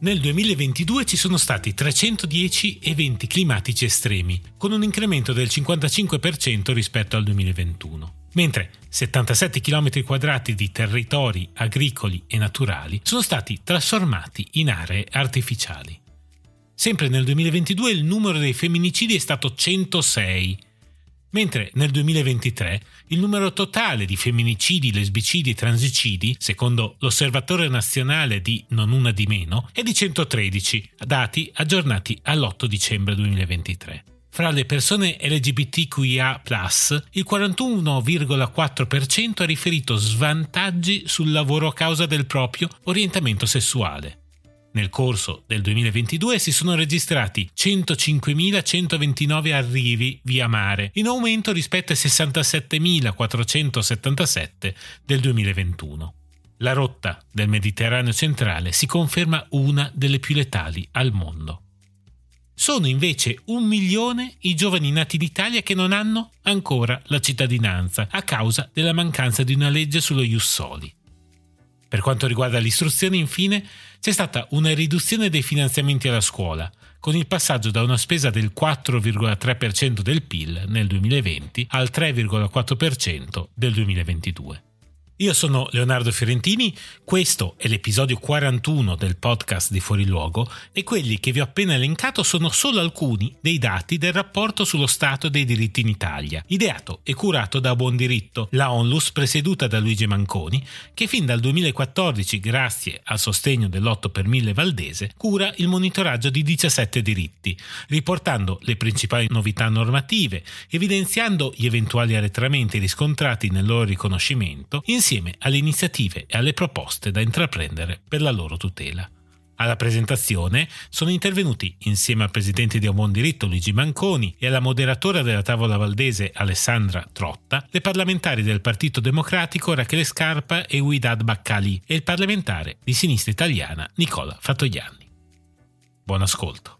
Nel 2022 ci sono stati 310 eventi climatici estremi, con un incremento del 55% rispetto al 2021 mentre 77 km quadrati di territori agricoli e naturali sono stati trasformati in aree artificiali. Sempre nel 2022 il numero dei femminicidi è stato 106, mentre nel 2023 il numero totale di femminicidi, lesbicidi e transicidi, secondo l'Osservatorio Nazionale di Non Una di Meno, è di 113, dati aggiornati all'8 dicembre 2023. Fra le persone LGBTQIA, il 41,4% ha riferito svantaggi sul lavoro a causa del proprio orientamento sessuale. Nel corso del 2022 si sono registrati 105.129 arrivi via mare, in aumento rispetto ai 67.477 del 2021. La rotta del Mediterraneo centrale si conferma una delle più letali al mondo. Sono invece un milione i giovani nati in Italia che non hanno ancora la cittadinanza a causa della mancanza di una legge sullo Ius Soli. Per quanto riguarda l'istruzione, infine, c'è stata una riduzione dei finanziamenti alla scuola, con il passaggio da una spesa del 4,3% del PIL nel 2020 al 3,4% del 2022. Io sono Leonardo Fiorentini, questo è l'episodio 41 del podcast di Fuori Luogo e quelli che vi ho appena elencato sono solo alcuni dei dati del rapporto sullo stato dei diritti in Italia, ideato e curato da Buon Diritto, la Onlus presieduta da Luigi Manconi, che fin dal 2014, grazie al sostegno dell'8 per 1000 Valdese, cura il monitoraggio di 17 diritti, riportando le principali novità normative, evidenziando gli eventuali arretramenti riscontrati nel loro riconoscimento, insieme insieme alle iniziative e alle proposte da intraprendere per la loro tutela. Alla presentazione sono intervenuti insieme al presidente di Buon Diritto Luigi Manconi e alla moderatora della tavola valdese Alessandra Trotta, le parlamentari del Partito Democratico Rachele Scarpa e Guidad Baccali e il parlamentare di sinistra italiana Nicola Fatoianni. Buon ascolto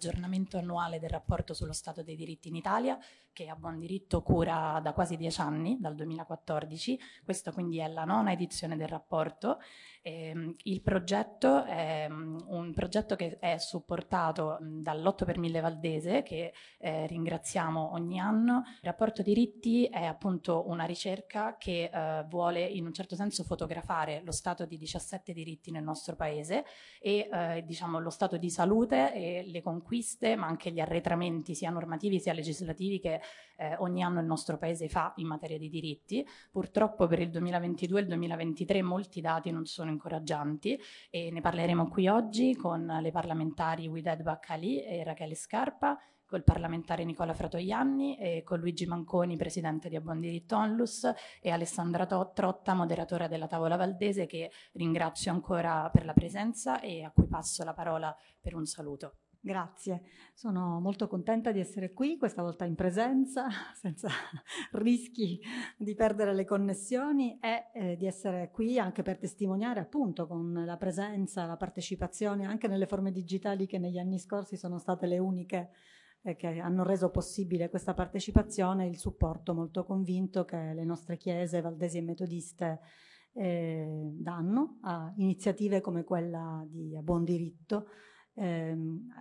aggiornamento annuale del rapporto sullo Stato dei diritti in Italia, che a buon diritto cura da quasi dieci anni, dal 2014. Questa quindi è la nona edizione del rapporto eh, il progetto è um, un progetto che è supportato um, dall'8 per 1000 Valdese, che eh, ringraziamo ogni anno. Il rapporto diritti è appunto una ricerca che eh, vuole in un certo senso fotografare lo stato di 17 diritti nel nostro paese e eh, diciamo lo stato di salute e le conquiste, ma anche gli arretramenti sia normativi sia legislativi che eh, ogni anno il nostro paese fa in materia di diritti. Purtroppo per il 2022 e il 2023 molti dati non sono incoraggianti e ne parleremo qui oggi con le parlamentari Wided Baccali e Rachele Scarpa, col parlamentare Nicola Fratoianni e con Luigi Manconi, presidente di Abuon Diritto Onlus e Alessandra Trotta, moderatore della tavola valdese che ringrazio ancora per la presenza e a cui passo la parola per un saluto. Grazie, sono molto contenta di essere qui, questa volta in presenza, senza rischi di perdere le connessioni e eh, di essere qui anche per testimoniare appunto con la presenza, la partecipazione anche nelle forme digitali che negli anni scorsi sono state le uniche eh, che hanno reso possibile questa partecipazione, il supporto molto convinto che le nostre chiese valdesi e metodiste eh, danno a iniziative come quella di A Buon Diritto ehm,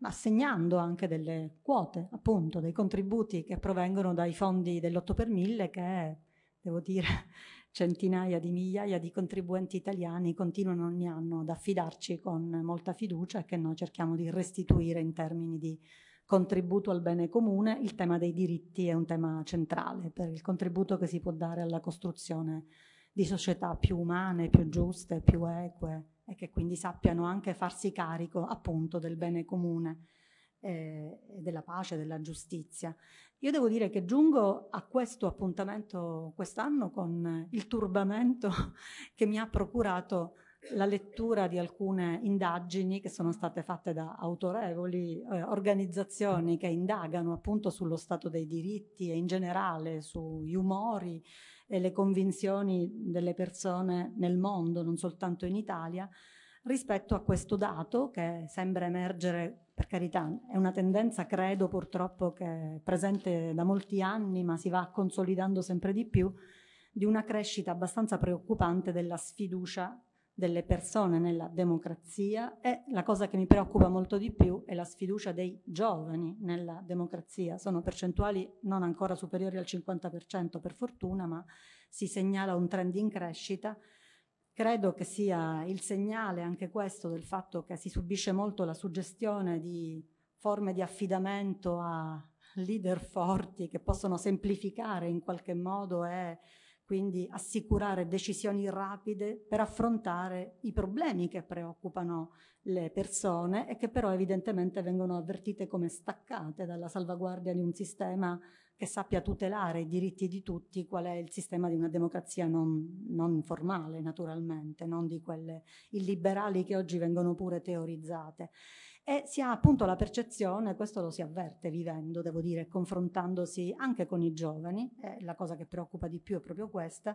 assegnando anche delle quote, appunto, dei contributi che provengono dai fondi dell'8 per 1000 che, devo dire, centinaia di migliaia di contribuenti italiani continuano ogni anno ad affidarci con molta fiducia e che noi cerchiamo di restituire in termini di contributo al bene comune. Il tema dei diritti è un tema centrale per il contributo che si può dare alla costruzione di società più umane, più giuste, più eque, e che quindi sappiano anche farsi carico appunto del bene comune. e della pace, della giustizia. Io devo dire che giungo a questo appuntamento quest'anno con il turbamento che mi ha procurato la lettura di alcune indagini che sono state fatte da autorevoli eh, organizzazioni che indagano appunto sullo stato dei diritti e in generale sugli umori e le convinzioni delle persone nel mondo, non soltanto in Italia, rispetto a questo dato che sembra emergere, per carità, è una tendenza credo purtroppo che è presente da molti anni ma si va consolidando sempre di più, di una crescita abbastanza preoccupante della sfiducia delle persone nella democrazia e la cosa che mi preoccupa molto di più è la sfiducia dei giovani nella democrazia. Sono percentuali non ancora superiori al 50% per fortuna, ma si segnala un trend in crescita. Credo che sia il segnale anche questo del fatto che si subisce molto la suggestione di forme di affidamento a leader forti che possono semplificare in qualche modo e quindi assicurare decisioni rapide per affrontare i problemi che preoccupano le persone e che però evidentemente vengono avvertite come staccate dalla salvaguardia di un sistema che sappia tutelare i diritti di tutti, qual è il sistema di una democrazia non, non formale naturalmente, non di quelle illiberali che oggi vengono pure teorizzate e si ha appunto la percezione, questo lo si avverte vivendo, devo dire, confrontandosi anche con i giovani, eh, la cosa che preoccupa di più è proprio questa,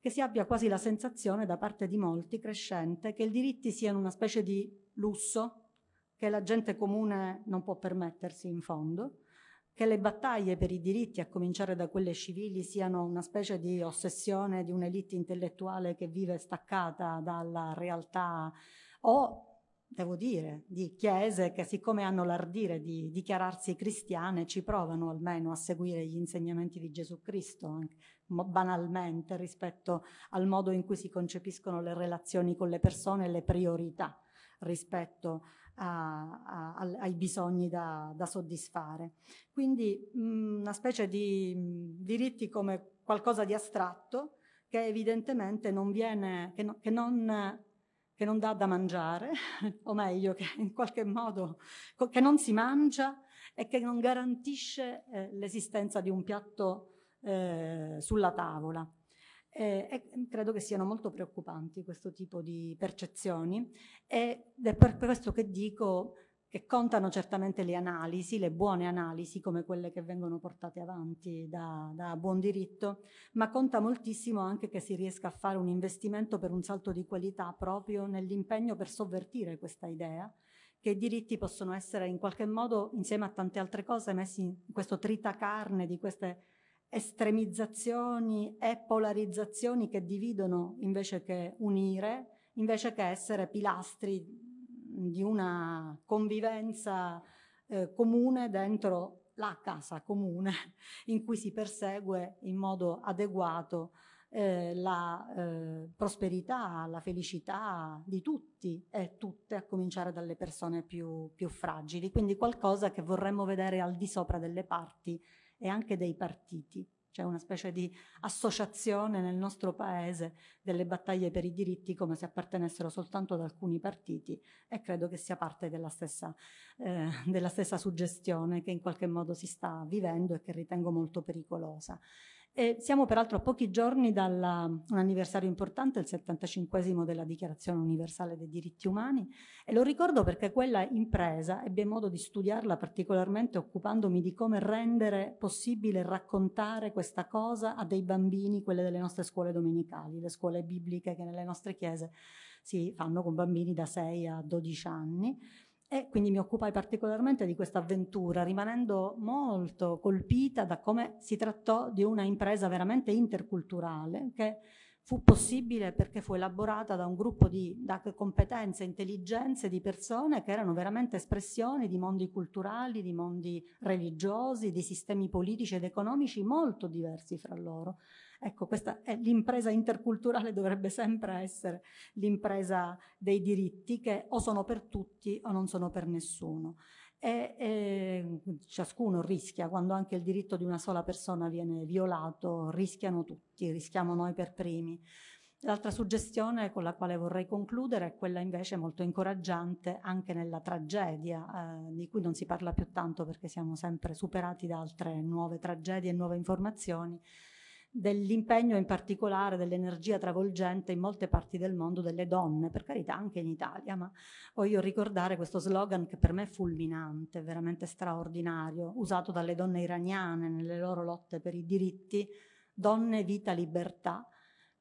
che si abbia quasi la sensazione da parte di molti crescente che i diritti siano una specie di lusso che la gente comune non può permettersi in fondo, che le battaglie per i diritti, a cominciare da quelle civili, siano una specie di ossessione di un'elite intellettuale che vive staccata dalla realtà o devo dire, di chiese che siccome hanno l'ardire di dichiararsi cristiane ci provano almeno a seguire gli insegnamenti di Gesù Cristo, banalmente rispetto al modo in cui si concepiscono le relazioni con le persone e le priorità rispetto a, a, ai bisogni da, da soddisfare. Quindi mh, una specie di mh, diritti come qualcosa di astratto che evidentemente non viene, che, no, che non che non dà da mangiare, o meglio, che in qualche modo che non si mangia e che non garantisce eh, l'esistenza di un piatto eh, sulla tavola. Eh, e credo che siano molto preoccupanti questo tipo di percezioni ed è per questo che dico che contano certamente le analisi, le buone analisi come quelle che vengono portate avanti da, da, buon diritto, ma conta moltissimo anche che si riesca a fare un investimento per un salto di qualità proprio nell'impegno per sovvertire questa idea che i diritti possono essere in qualche modo, insieme a tante altre cose, messi in questo tritacarne di queste estremizzazioni e polarizzazioni che dividono invece che unire, invece che essere pilastri di una convivenza eh, comune dentro la casa comune in cui si persegue in modo adeguato eh, la eh, prosperità, la felicità di tutti e tutte, a cominciare dalle persone più, più fragili. Quindi qualcosa che vorremmo vedere al di sopra delle parti e anche dei partiti c'è una specie di associazione nel nostro paese delle battaglie per i diritti come se appartenessero soltanto ad alcuni partiti e credo che sia parte della stessa, eh, della stessa suggestione che in qualche modo si sta vivendo e che ritengo molto pericolosa. E siamo peraltro a pochi giorni da un anniversario importante, il 75 della Dichiarazione Universale dei Diritti Umani, e lo ricordo perché quella impresa ebbe modo di studiarla particolarmente occupandomi di come rendere possibile raccontare questa cosa a dei bambini, quelle delle nostre scuole domenicali, le scuole bibliche che nelle nostre chiese si fanno con bambini da 6 a 12 anni e quindi mi occupai particolarmente di questa avventura, rimanendo molto colpita da come si trattò di una impresa veramente interculturale che fu possibile perché fu elaborata da un gruppo di da competenze, intelligenze di persone che erano veramente espressioni di mondi culturali, di mondi religiosi, di sistemi politici ed economici molto diversi fra loro. Ecco, questa è l'impresa interculturale dovrebbe sempre essere l'impresa dei diritti che o sono per tutti o non sono per nessuno. E, e, ciascuno rischia, quando anche il diritto di una sola persona viene violato, rischiano tutti, rischiamo noi per primi. L'altra suggestione con la quale vorrei concludere è quella invece molto incoraggiante anche nella tragedia, eh, di cui non si parla più tanto perché siamo sempre superati da altre nuove tragedie e nuove informazioni, dell'impegno in particolare dell'energia travolgente in molte parti del mondo delle donne, per carità anche in Italia, ma voglio ricordare questo slogan che per me è fulminante, veramente straordinario, usato dalle donne iraniane nelle loro lotte per i diritti, donne, vita, libertà,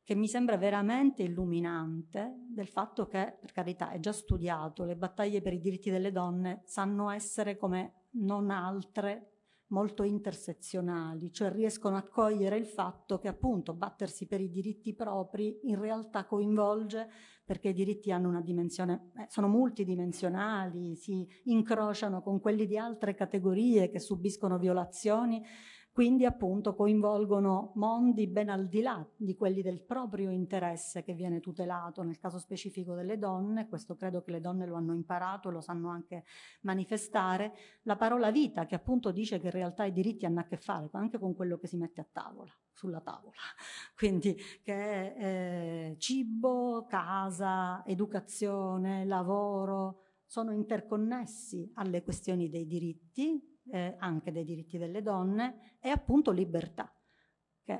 che mi sembra veramente illuminante del fatto che, per carità, è già studiato, le battaglie per i diritti delle donne sanno essere come non altre molto intersezionali, cioè riescono a cogliere il fatto che appunto battersi per i diritti propri in realtà coinvolge perché i diritti hanno una dimensione, eh, sono multidimensionali, si incrociano con quelli di altre categorie che subiscono violazioni quindi appunto coinvolgono mondi ben al di là di quelli del proprio interesse che viene tutelato, nel caso specifico delle donne, questo credo che le donne lo hanno imparato e lo sanno anche manifestare, la parola vita che appunto dice che in realtà i diritti hanno a che fare anche con quello che si mette a tavola, sulla tavola, quindi che è eh, cibo, casa, educazione, lavoro, sono interconnessi alle questioni dei diritti, eh, anche dei diritti delle donne, e appunto libertà.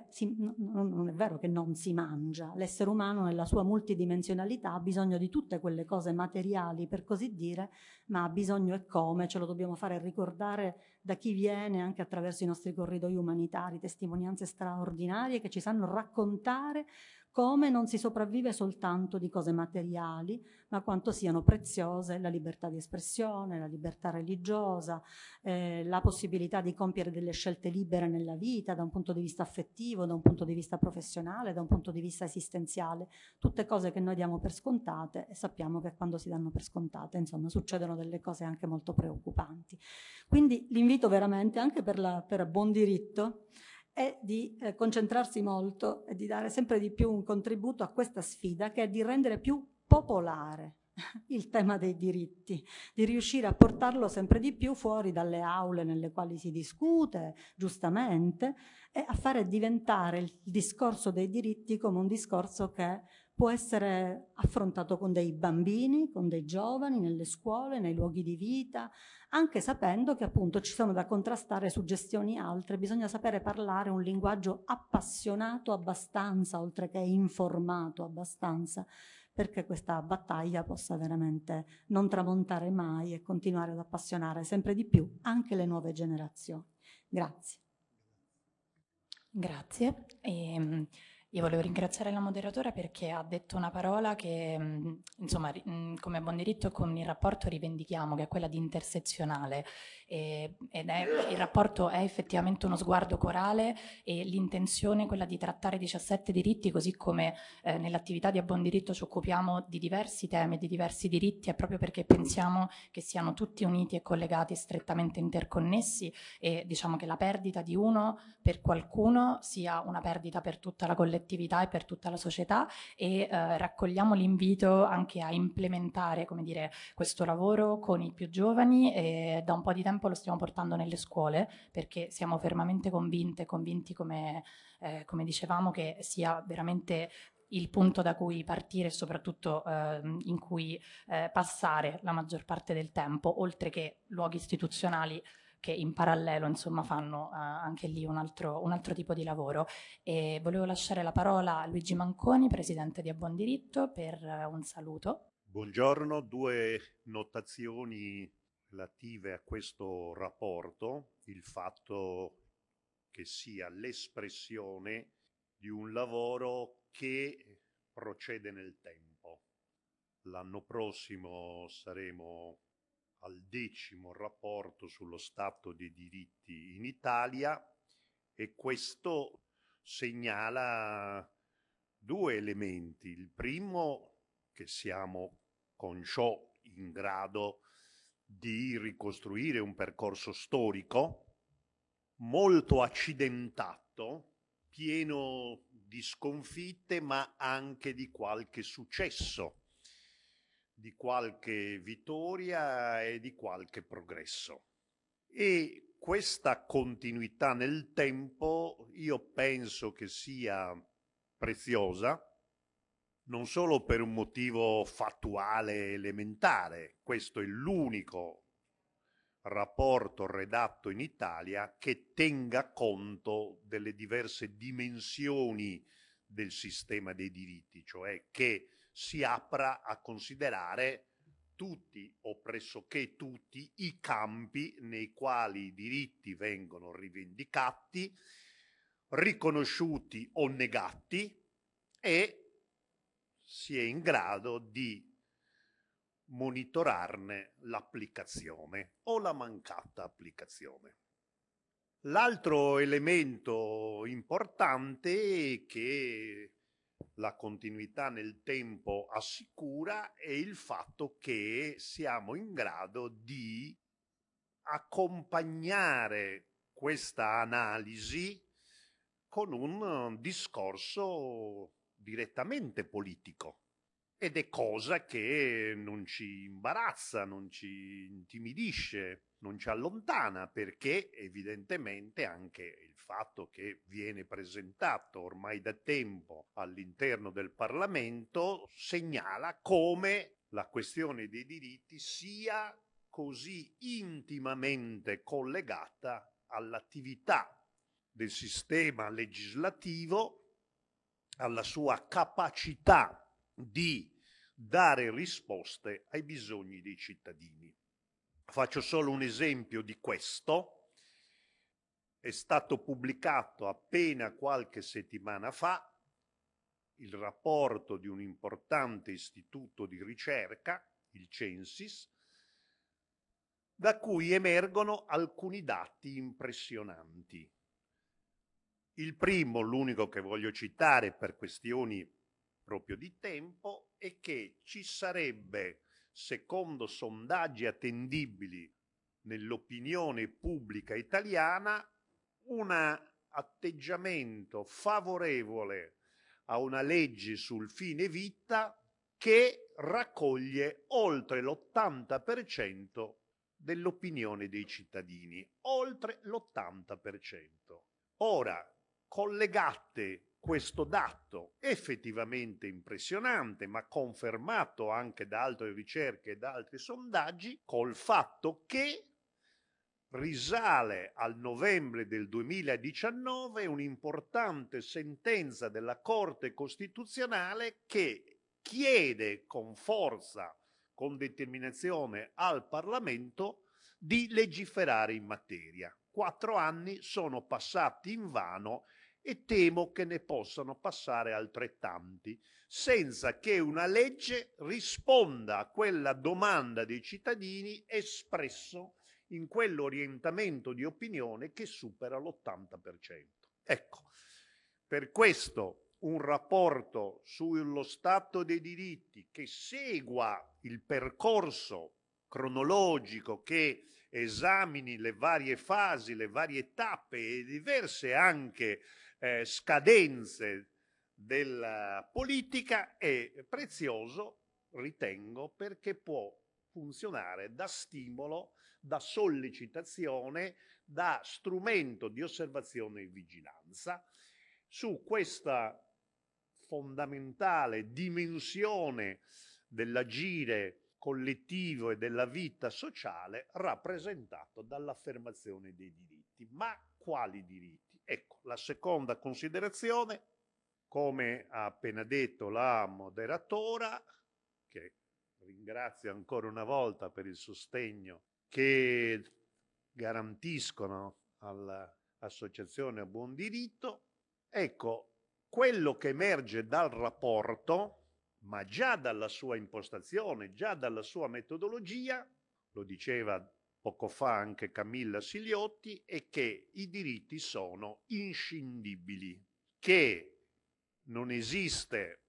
Si, no, non è vero che non si mangia, l'essere umano nella sua multidimensionalità ha bisogno di tutte quelle cose materiali, per così dire, ma ha bisogno e come, ce lo dobbiamo fare ricordare da chi viene anche attraverso i nostri corridoi umanitari, testimonianze straordinarie che ci sanno raccontare come non si sopravvive soltanto di cose materiali, ma quanto siano preziose la libertà di espressione, la libertà religiosa, eh, la possibilità di compiere delle scelte libere nella vita, da un punto di vista affettivo, da un punto di vista professionale, da un punto di vista esistenziale, tutte cose che noi diamo per scontate e sappiamo che quando si danno per scontate, insomma, succedono delle cose anche molto preoccupanti. Quindi l'invito veramente anche per, la, per buon diritto è di eh, concentrarsi molto e di dare sempre di più un contributo a questa sfida che è di rendere più popolare il tema dei diritti, di riuscire a portarlo sempre di più fuori dalle aule nelle quali si discute, giustamente, e a fare diventare il discorso dei diritti come un discorso che può essere affrontato con dei bambini, con dei giovani, nelle scuole, nei luoghi di vita, anche sapendo che appunto ci sono da contrastare suggestioni altre, bisogna sapere parlare un linguaggio appassionato abbastanza, oltre che informato abbastanza, perché questa battaglia possa veramente non tramontare mai e continuare ad appassionare sempre di più anche le nuove generazioni. Grazie. Grazie. E, ehm, io volevo ringraziare la moderatora perché ha detto una parola che, mm, insomma, mm, come buon diritto con il rapporto rivendichiamo, che è quella di intersezionale. E, ed è, il rapporto è effettivamente uno sguardo corale e l'intenzione è quella di trattare 17 diritti, così come eh, nell'attività di a buon diritto ci occupiamo di diversi temi, di diversi diritti, è proprio perché pensiamo che siano tutti uniti e collegati, strettamente interconnessi e diciamo che la perdita di uno per qualcuno sia una perdita per tutta la collettività collettività e per tutta la società e eh, raccogliamo l'invito anche a implementare come dire, questo lavoro con i più giovani e da un po' di tempo lo stiamo portando nelle scuole perché siamo fermamente convinte, convinti come, eh, come dicevamo che sia veramente il punto da cui partire e soprattutto eh, in cui eh, passare la maggior parte del tempo, oltre che luoghi istituzionali che in parallelo insomma, fanno uh, anche lì un altro, un altro, tipo di lavoro. E volevo lasciare la parola a Luigi Manconi, presidente di A Buon Diritto, per uh, un saluto. Buongiorno, due notazioni relative a questo rapporto, il fatto che sia l'espressione di un lavoro che procede nel tempo. L'anno prossimo saremo al decimo rapporto sullo Stato dei diritti in Italia e questo segnala due elementi. Il primo che siamo con ciò in grado di ricostruire un percorso storico molto accidentato, pieno di sconfitte ma anche di qualche successo di qualche vittoria e di qualche progresso. E questa continuità nel tempo io penso che sia preziosa non solo per un motivo fattuale elementare, questo è l'unico rapporto redatto in Italia che tenga conto delle diverse dimensioni del sistema dei diritti, cioè che si apra a considerare tutti o pressoché tutti i campi nei quali i diritti vengono rivendicati, riconosciuti o negati e si è in grado di monitorarne l'applicazione o la mancata applicazione. L'altro elemento importante che la continuità nel tempo assicura è il fatto che siamo in grado di accompagnare questa analisi con un discorso direttamente politico. Ed è cosa che non ci imbarazza, non ci intimidisce, non ci allontana, perché evidentemente anche il fatto che viene presentato ormai da tempo all'interno del Parlamento segnala come la questione dei diritti sia così intimamente collegata all'attività del sistema legislativo, alla sua capacità di dare risposte ai bisogni dei cittadini. Faccio solo un esempio di questo. È stato pubblicato appena qualche settimana fa il rapporto di un importante istituto di ricerca, il Censis, da cui emergono alcuni dati impressionanti. Il primo, l'unico che voglio citare per questioni proprio di tempo è che ci sarebbe, secondo sondaggi attendibili nell'opinione pubblica italiana, un atteggiamento favorevole a una legge sul fine vita che raccoglie oltre l'80% dell'opinione dei cittadini, oltre l'80%. Ora, collegate questo dato effettivamente impressionante, ma confermato anche da altre ricerche e da altri sondaggi, col fatto che risale al novembre del 2019 un'importante sentenza della Corte Costituzionale che chiede con forza, con determinazione al Parlamento di legiferare in materia. Quattro anni sono passati in vano e temo che ne possano passare altrettanti, senza che una legge risponda a quella domanda dei cittadini espresso in quell'orientamento di opinione che supera l'80%. Ecco, per questo un rapporto sullo stato dei diritti che segua il percorso cronologico che esamini le varie fasi, le varie tappe e diverse anche eh, scadenze della politica è prezioso, ritengo, perché può funzionare da stimolo, da sollecitazione, da strumento di osservazione e vigilanza su questa fondamentale dimensione dell'agire collettivo e della vita sociale rappresentato dall'affermazione dei diritti. Ma quali diritti? Ecco, la seconda considerazione, come ha appena detto la moderatora, che ringrazio ancora una volta per il sostegno che garantiscono all'associazione a buon diritto, ecco, quello che emerge dal rapporto, ma già dalla sua impostazione, già dalla sua metodologia, lo diceva poco fa anche Camilla Siliotti, è che i diritti sono inscindibili, che non esiste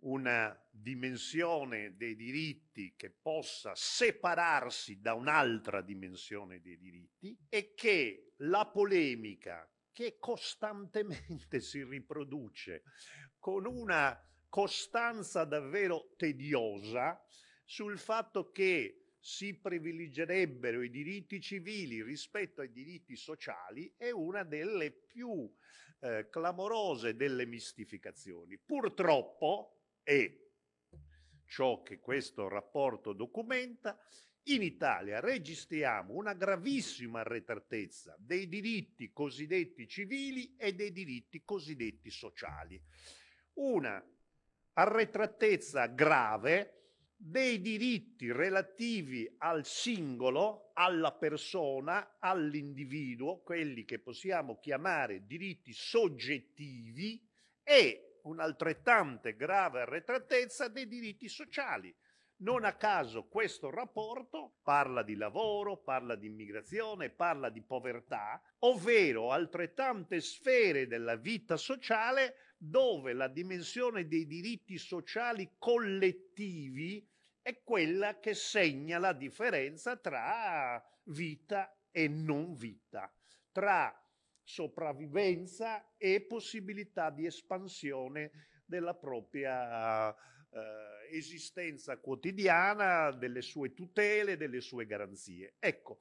una dimensione dei diritti che possa separarsi da un'altra dimensione dei diritti e che la polemica che costantemente si riproduce con una costanza davvero tediosa sul fatto che si privilegerebbero i diritti civili rispetto ai diritti sociali è una delle più eh, clamorose delle mistificazioni. Purtroppo, è ciò che questo rapporto documenta, in Italia registriamo una gravissima arretratezza dei diritti cosiddetti civili e dei diritti cosiddetti sociali. Una arretratezza grave dei diritti relativi al singolo, alla persona, all'individuo, quelli che possiamo chiamare diritti soggettivi e un'altrettante grave arretratezza dei diritti sociali. Non a caso questo rapporto parla di lavoro, parla di immigrazione, parla di povertà, ovvero altrettante sfere della vita sociale dove la dimensione dei diritti sociali collettivi è quella che segna la differenza tra vita e non vita, tra sopravvivenza e possibilità di espansione della propria eh, esistenza quotidiana, delle sue tutele, delle sue garanzie. Ecco,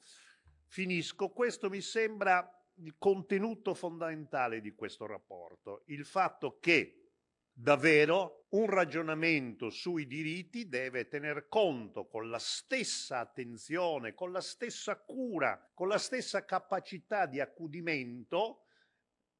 finisco. Questo mi sembra il contenuto fondamentale di questo rapporto, il fatto che davvero un ragionamento sui diritti deve tener conto con la stessa attenzione, con la stessa cura, con la stessa capacità di accudimento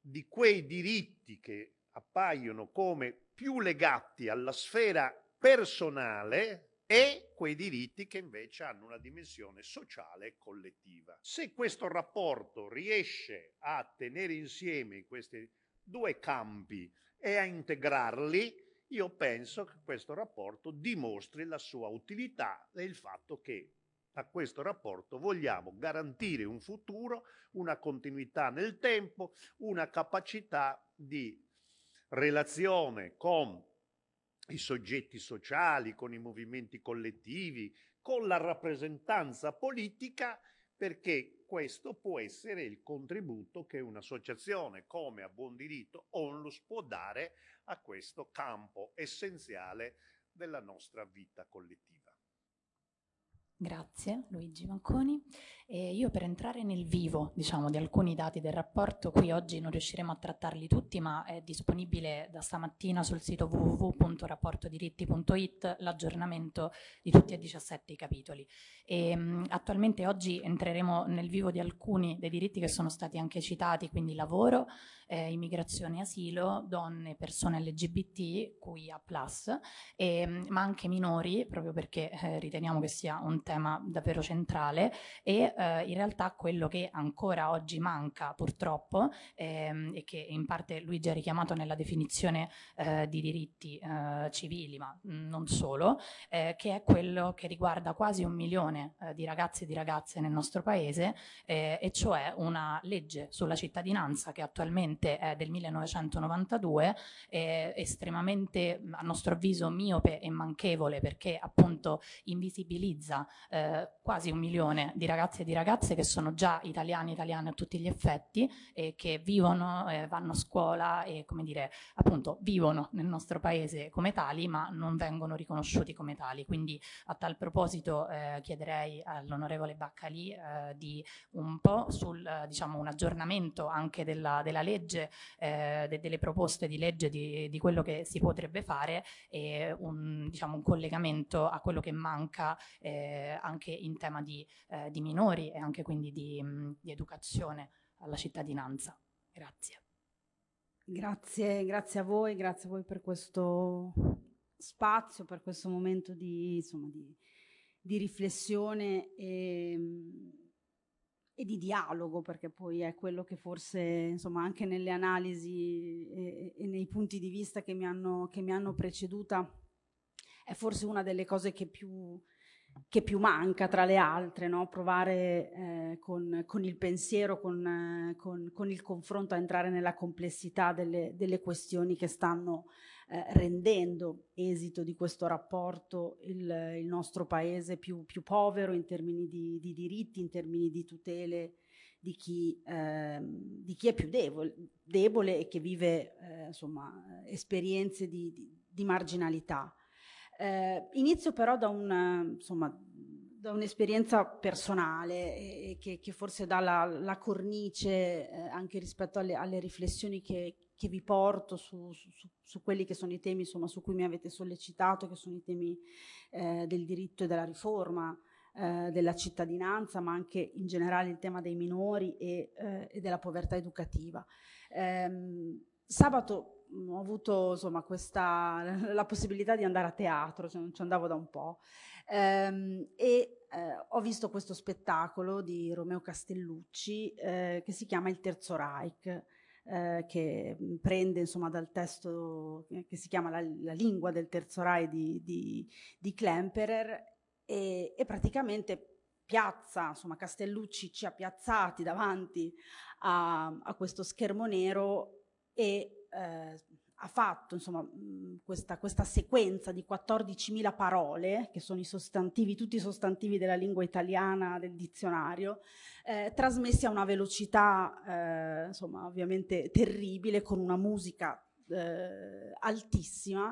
di quei diritti che appaiono come più legati alla sfera personale e quei diritti che invece hanno una dimensione sociale e collettiva. Se questo rapporto riesce a tenere insieme questi due campi e a integrarli, io penso che questo rapporto dimostri la sua utilità e il fatto che a questo rapporto vogliamo garantire un futuro, una continuità nel tempo, una capacità di relazione con i soggetti sociali, con i movimenti collettivi, con la rappresentanza politica, perché questo può essere il contributo che un'associazione come A Buon Diritto Onlus può dare a questo campo essenziale della nostra vita collettiva. Grazie Luigi Manconi. E io per entrare nel vivo diciamo, di alcuni dati del rapporto, qui oggi non riusciremo a trattarli tutti, ma è disponibile da stamattina sul sito www.rapportodiritti.it l'aggiornamento di tutti e 17 i capitoli. E, mh, attualmente oggi entreremo nel vivo di alcuni dei diritti che sono stati anche citati, quindi lavoro, eh, immigrazione e asilo, donne, persone LGBT, QIA+, e, ma anche minori, proprio perché eh, riteniamo che sia un tema davvero centrale e eh, in realtà quello che ancora oggi manca purtroppo ehm, e che in parte Luigi ha richiamato nella definizione eh, di diritti eh, civili, ma non solo, eh, che è quello che riguarda quasi un milione eh, di ragazzi e di ragazze nel nostro paese, eh, e cioè una legge sulla cittadinanza che attualmente è del 1992, estremamente a nostro avviso miope e manchevole perché appunto invisibilizza quasi un milione di ragazzi e di ragazze che sono già italiani, italiane a tutti gli effetti e che vivono, eh, vanno a scuola e come dire, appunto vivono nel nostro paese come tali, ma non vengono riconosciuti come tali. Quindi a tal proposito eh, chiederei all'onorevole Baccali eh, di un po' sul diciamo un aggiornamento anche della, della legge, eh, de, delle proposte di legge di, di, quello che si potrebbe fare e un, diciamo, un collegamento a quello che manca eh, anche in tema di, eh, di minori valori e anche quindi di, di educazione alla cittadinanza. Grazie. Grazie, grazie a voi, grazie a voi per questo spazio, per questo momento di, insomma, di, di riflessione e, e, di dialogo, perché poi è quello che forse, insomma, anche nelle analisi e, e nei punti di vista che mi, hanno, che mi hanno preceduta, è forse una delle cose che più che più manca tra le altre, no? provare eh, con, con, il pensiero, con, eh, con, con, il confronto a entrare nella complessità delle, delle questioni che stanno eh, rendendo esito di questo rapporto il, il nostro paese più, più, povero in termini di, di, diritti, in termini di tutele di chi, ehm, di chi è più debole, debole, e che vive eh, insomma, esperienze di, di marginalità. Eh, inizio però da, una, insomma, da un'esperienza personale che, che, forse dà la, la cornice eh, anche rispetto alle, alle riflessioni che, che vi porto su, su, su, quelli che sono i temi insomma, su cui mi avete sollecitato, che sono i temi eh, del diritto e della riforma, eh, della cittadinanza, ma anche in generale il tema dei minori e, eh, e della povertà educativa. Ehm, sabato ho avuto insomma, questa, la possibilità di andare a teatro, cioè non ci andavo da un po', ehm, e eh, ho visto questo spettacolo di Romeo Castellucci eh, che si chiama Il Terzo Reich. Eh, che prende insomma dal testo che si chiama La, la lingua del Terzo Reich di, di, di Klemperer e, e, praticamente piazza, insomma Castellucci ci ha piazzati davanti a, a questo schermo nero e eh, ha fatto insomma, questa, questa, sequenza di 14.000 parole, che sono i sostantivi, tutti i sostantivi della lingua italiana del dizionario, eh, trasmessi a una velocità eh, insomma, ovviamente terribile, con una musica eh, altissima,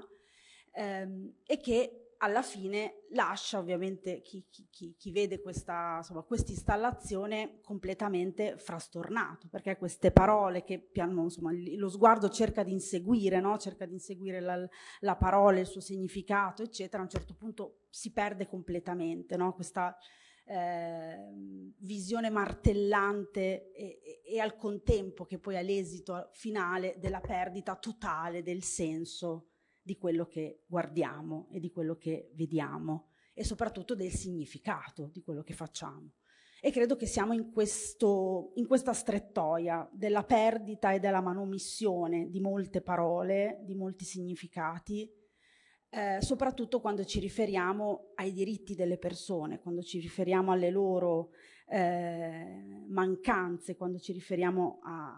ehm, e che alla fine lascia ovviamente chi, chi, chi vede questa installazione completamente frastornato, perché queste parole che piano, insomma, lo sguardo cerca di inseguire, no? cerca di inseguire la, la, parola, il suo significato, eccetera, a un certo punto si perde completamente, no? questa eh, visione martellante e, e, e al contempo che poi è l'esito finale della perdita totale del senso di quello che guardiamo e di quello che vediamo e soprattutto del significato di quello che facciamo. E credo che siamo in, questo, in questa strettoia della perdita e della manomissione di molte parole, di molti significati, eh, soprattutto quando ci riferiamo ai diritti delle persone, quando ci riferiamo alle loro eh, mancanze, quando ci riferiamo a,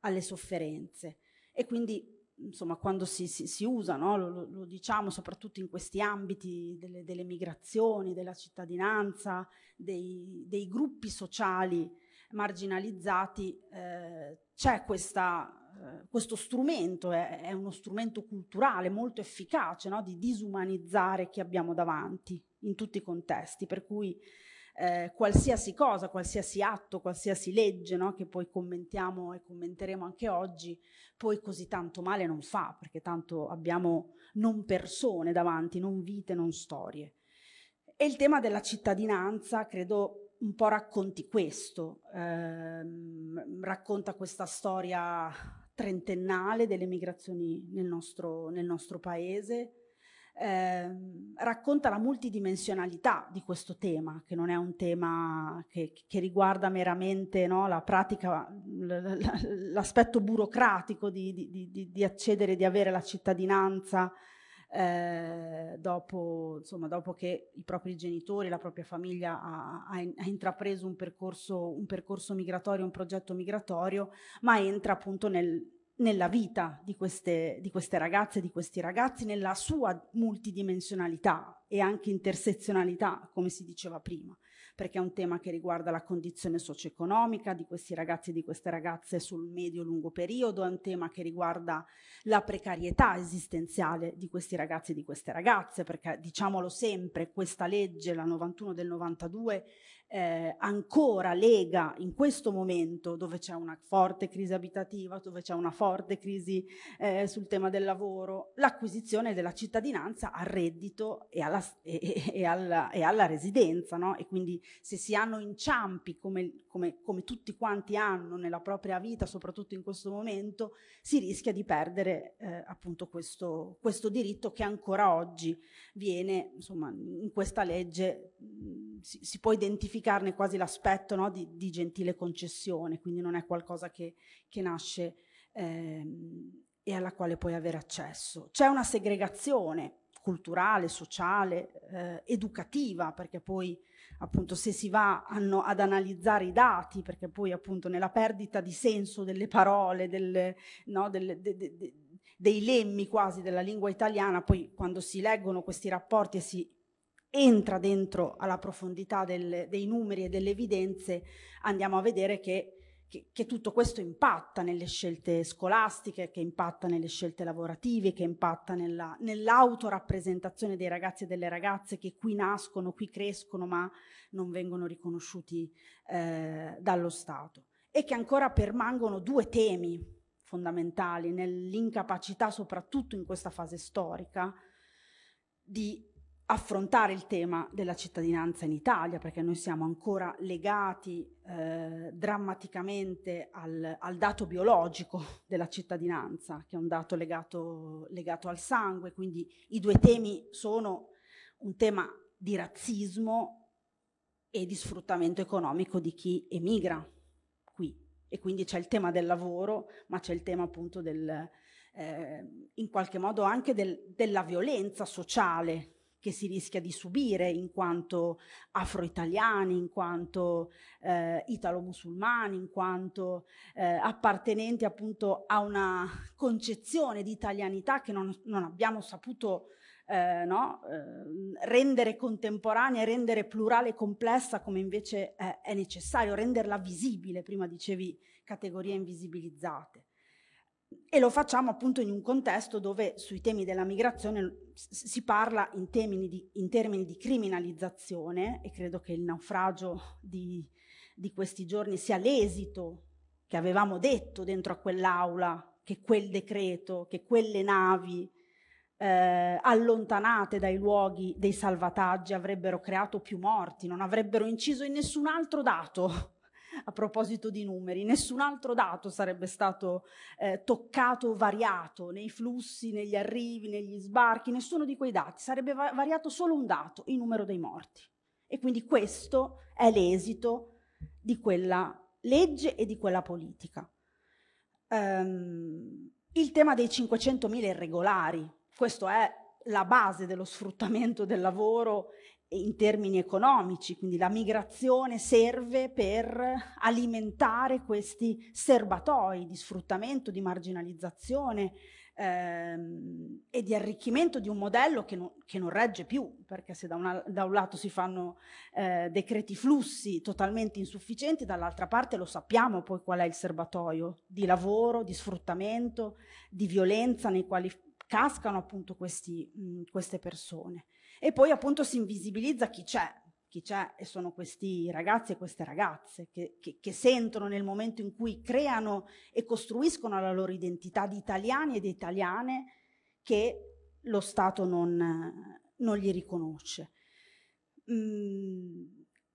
alle sofferenze. E quindi insomma, quando si, si, si usa, no? lo, lo, diciamo soprattutto in questi ambiti delle, delle migrazioni, della cittadinanza, dei, dei gruppi sociali marginalizzati, eh, c'è questa, eh, questo strumento, è, è, uno strumento culturale molto efficace no? di disumanizzare chi abbiamo davanti in tutti i contesti, per cui eh, qualsiasi cosa, qualsiasi atto, qualsiasi legge no? che poi commentiamo e commenteremo anche oggi, poi così tanto male non fa, perché tanto abbiamo non persone davanti, non vite, non storie. E il tema della cittadinanza credo un po' racconti questo, ehm, racconta questa storia trentennale delle migrazioni nel nostro, nel nostro paese, eh, racconta la multidimensionalità di questo tema, che non è un tema che, che riguarda meramente no, la pratica, l'aspetto burocratico di, di, di, di, accedere, di avere la cittadinanza eh, dopo, insomma, dopo, che i propri genitori, la propria famiglia ha, ha, ha intrapreso un percorso, un percorso migratorio, un progetto migratorio, ma entra appunto nel, nella vita di queste, di queste ragazze di questi ragazzi, nella sua multidimensionalità e anche intersezionalità, come si diceva prima perché è un tema che riguarda la condizione socio-economica di questi ragazzi e di queste ragazze sul medio-lungo periodo, è un tema che riguarda la precarietà esistenziale di questi ragazzi e di queste ragazze, perché diciamolo sempre, questa legge, la 91 del 92, eh, ancora lega in questo momento dove c'è una forte crisi abitativa, dove c'è una forte crisi eh, sul tema del lavoro, l'acquisizione della cittadinanza al reddito e alla, e, e alla, e alla residenza. No? E quindi se si hanno inciampi come, come, come tutti quanti hanno nella propria vita, soprattutto in questo momento, si rischia di perdere eh, appunto questo, questo, diritto che ancora oggi viene, insomma, in questa legge si, si può identificarne quasi l'aspetto no, di, di, gentile concessione, quindi non è qualcosa che, che nasce ehm, e alla quale puoi avere accesso. C'è una segregazione culturale, sociale, eh, educativa, perché poi appunto se si va no, ad analizzare i dati, perché poi appunto nella perdita di senso delle parole, delle, no, delle, de, de, de, dei lemmi quasi della lingua italiana, poi quando si leggono questi rapporti e si entra dentro alla profondità del, dei numeri e delle evidenze, andiamo a vedere che, che, che, tutto questo impatta nelle scelte scolastiche, che impatta nelle scelte lavorative, che impatta nella, nell'autorappresentazione dei ragazzi e delle ragazze che qui nascono, qui crescono, ma non vengono riconosciuti eh, dallo Stato. E che ancora permangono due temi fondamentali nell'incapacità, soprattutto in questa fase storica, di affrontare il tema della cittadinanza in Italia, perché noi siamo ancora legati eh, drammaticamente al, al, dato biologico della cittadinanza, che è un dato legato, legato al sangue, quindi i due temi sono un tema di razzismo e di sfruttamento economico di chi emigra qui. E quindi c'è il tema del lavoro, ma c'è il tema appunto del, eh, in qualche modo anche del, della violenza sociale che si rischia di subire in quanto afro-italiani, in quanto eh, italo-musulmani, in quanto eh, appartenenti appunto a una concezione di italianità che non, non abbiamo saputo eh, no? eh, rendere contemporanea, rendere plurale e complessa come invece è, è necessario, renderla visibile, prima dicevi categorie invisibilizzate. E lo facciamo appunto in un contesto dove sui temi della migrazione si parla in termini di, in termini di criminalizzazione e credo che il naufragio di, di questi giorni sia l'esito che avevamo detto dentro a quell'aula, che quel decreto, che quelle navi eh, allontanate dai luoghi dei salvataggi avrebbero creato più morti, non avrebbero inciso in nessun altro dato a proposito di numeri, nessun altro dato sarebbe stato eh, toccato o variato nei flussi, negli arrivi, negli sbarchi, nessuno di quei dati, sarebbe va- variato solo un dato, il numero dei morti. E quindi questo è l'esito di quella legge e di quella politica. Um, il tema dei 500.000 irregolari, questo è la base dello sfruttamento del lavoro in termini economici, quindi la migrazione serve per alimentare questi serbatoi di sfruttamento, di marginalizzazione ehm, e di arricchimento di un modello che, no, che non regge più, perché se da, una, da un lato si fanno eh, decreti flussi totalmente insufficienti, dall'altra parte lo sappiamo poi qual è il serbatoio di lavoro, di sfruttamento, di violenza nei quali cascano appunto questi, mh, queste persone. E poi appunto si invisibilizza chi c'è, chi c'è e sono questi ragazzi e queste ragazze che, che, che, sentono nel momento in cui creano e costruiscono la loro identità di italiani ed italiane che lo Stato non, non gli riconosce. Mm,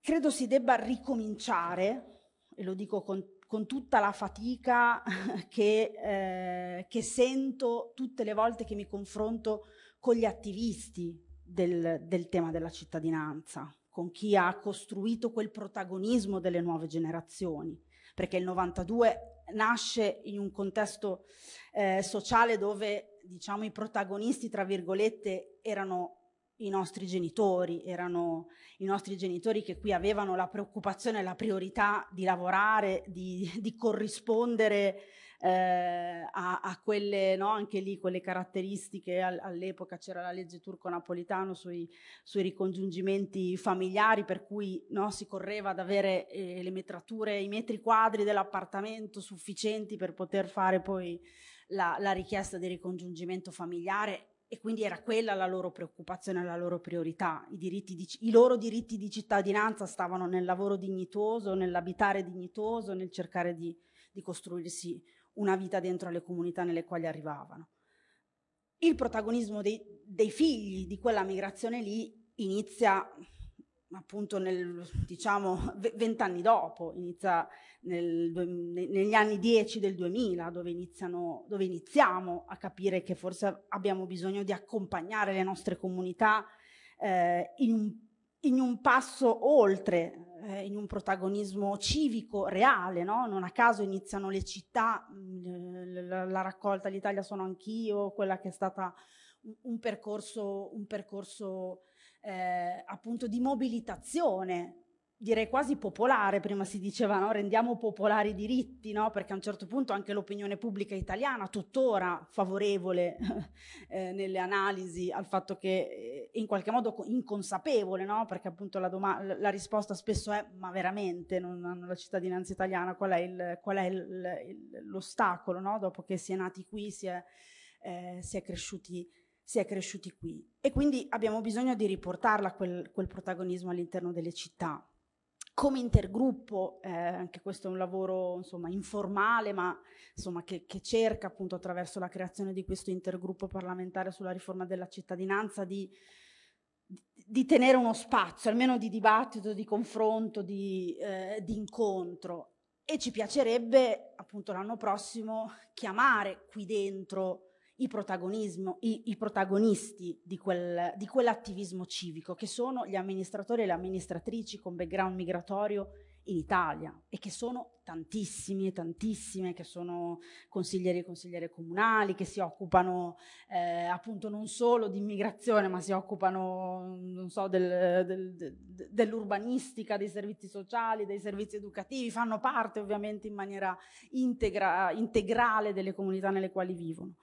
credo si debba ricominciare, e lo dico con, con tutta la fatica che, eh, che sento tutte le volte che mi confronto con gli attivisti del, del tema della cittadinanza, con chi ha costruito quel protagonismo delle nuove generazioni, perché il 92 nasce in un contesto eh, sociale dove diciamo i protagonisti, tra virgolette, erano i nostri genitori, erano i nostri genitori che qui avevano la preoccupazione la priorità di lavorare, di, di corrispondere eh, a, a, quelle, no, anche lì, quelle caratteristiche. All, all'epoca c'era la legge turco-napolitano sui, sui ricongiungimenti familiari, per cui no, si correva ad avere eh, le metrature, i metri quadri dell'appartamento sufficienti per poter fare poi la, la richiesta di ricongiungimento familiare e quindi era quella la loro preoccupazione, la loro priorità. I, di, I, loro diritti di cittadinanza stavano nel lavoro dignitoso, nell'abitare dignitoso, nel cercare di, di costruirsi una vita dentro le comunità nelle quali arrivavano. Il protagonismo dei, dei figli di quella migrazione lì inizia appunto nel, diciamo, vent'anni dopo, inizia nel, negli anni dieci del 2000, dove, iniziano, dove iniziamo a capire che forse abbiamo bisogno di accompagnare le nostre comunità eh, in un in un passo oltre, eh, in un protagonismo civico reale, no? non a caso iniziano le città, mm, la, la raccolta l'Italia sono anch'io, quella che è stata un, un percorso, un percorso eh, appunto di mobilitazione direi quasi popolare, prima si diceva no? rendiamo popolari i diritti, no? perché a un certo punto anche l'opinione pubblica italiana, tuttora favorevole eh, nelle analisi al fatto che eh, in qualche modo inconsapevole, no? perché appunto la, la, risposta spesso è ma veramente non hanno la cittadinanza italiana, qual è, il, qual è il, il, l'ostacolo dopo che si è nati qui, si è, eh, si è cresciuti si è cresciuti qui e quindi abbiamo bisogno di riportarla quel, quel protagonismo all'interno delle città come intergruppo, eh, anche questo è un lavoro insomma, informale, ma insomma, che, che, cerca appunto attraverso la creazione di questo intergruppo parlamentare sulla riforma della cittadinanza di, di tenere uno spazio, almeno di dibattito, di confronto, di, eh, di incontro. E ci piacerebbe appunto l'anno prossimo chiamare qui dentro i, i, i protagonisti di, quel, di quell'attivismo civico, che sono gli amministratori e le amministratrici con background migratorio in Italia e che sono tantissimi e tantissime, che sono consiglieri e consigliere comunali, che si occupano eh, appunto non solo di immigrazione, ma si occupano, non so, del, del, de, dell'urbanistica, dei servizi sociali, dei servizi educativi, fanno parte ovviamente in maniera integra, integrale delle comunità nelle quali vivono.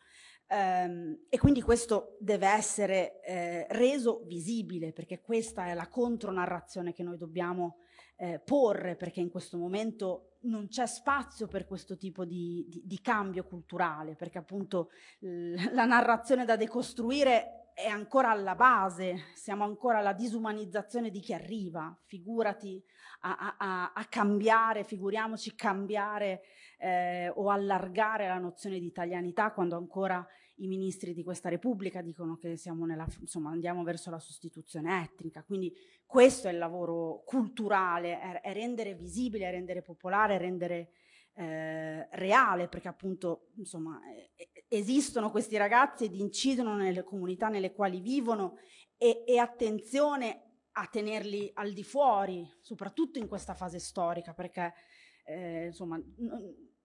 Um, e quindi questo deve essere eh, reso visibile perché questa è la contronarrazione che noi dobbiamo eh, porre perché in questo momento non c'è spazio per questo tipo di, di, di cambio culturale perché appunto la narrazione da decostruire è ancora alla base, siamo ancora alla disumanizzazione di chi arriva, figurati a, a, a cambiare, figuriamoci cambiare eh, o allargare la nozione di italianità quando ancora i ministri di questa Repubblica dicono che nella, insomma, andiamo verso la sostituzione etnica. Quindi questo è il lavoro culturale, è, è rendere visibile, è rendere popolare, è rendere eh, reale, perché appunto insomma, eh, esistono questi ragazzi ed incidono nelle comunità nelle quali vivono e, e attenzione a tenerli al di fuori, soprattutto in questa fase storica, perché eh, insomma,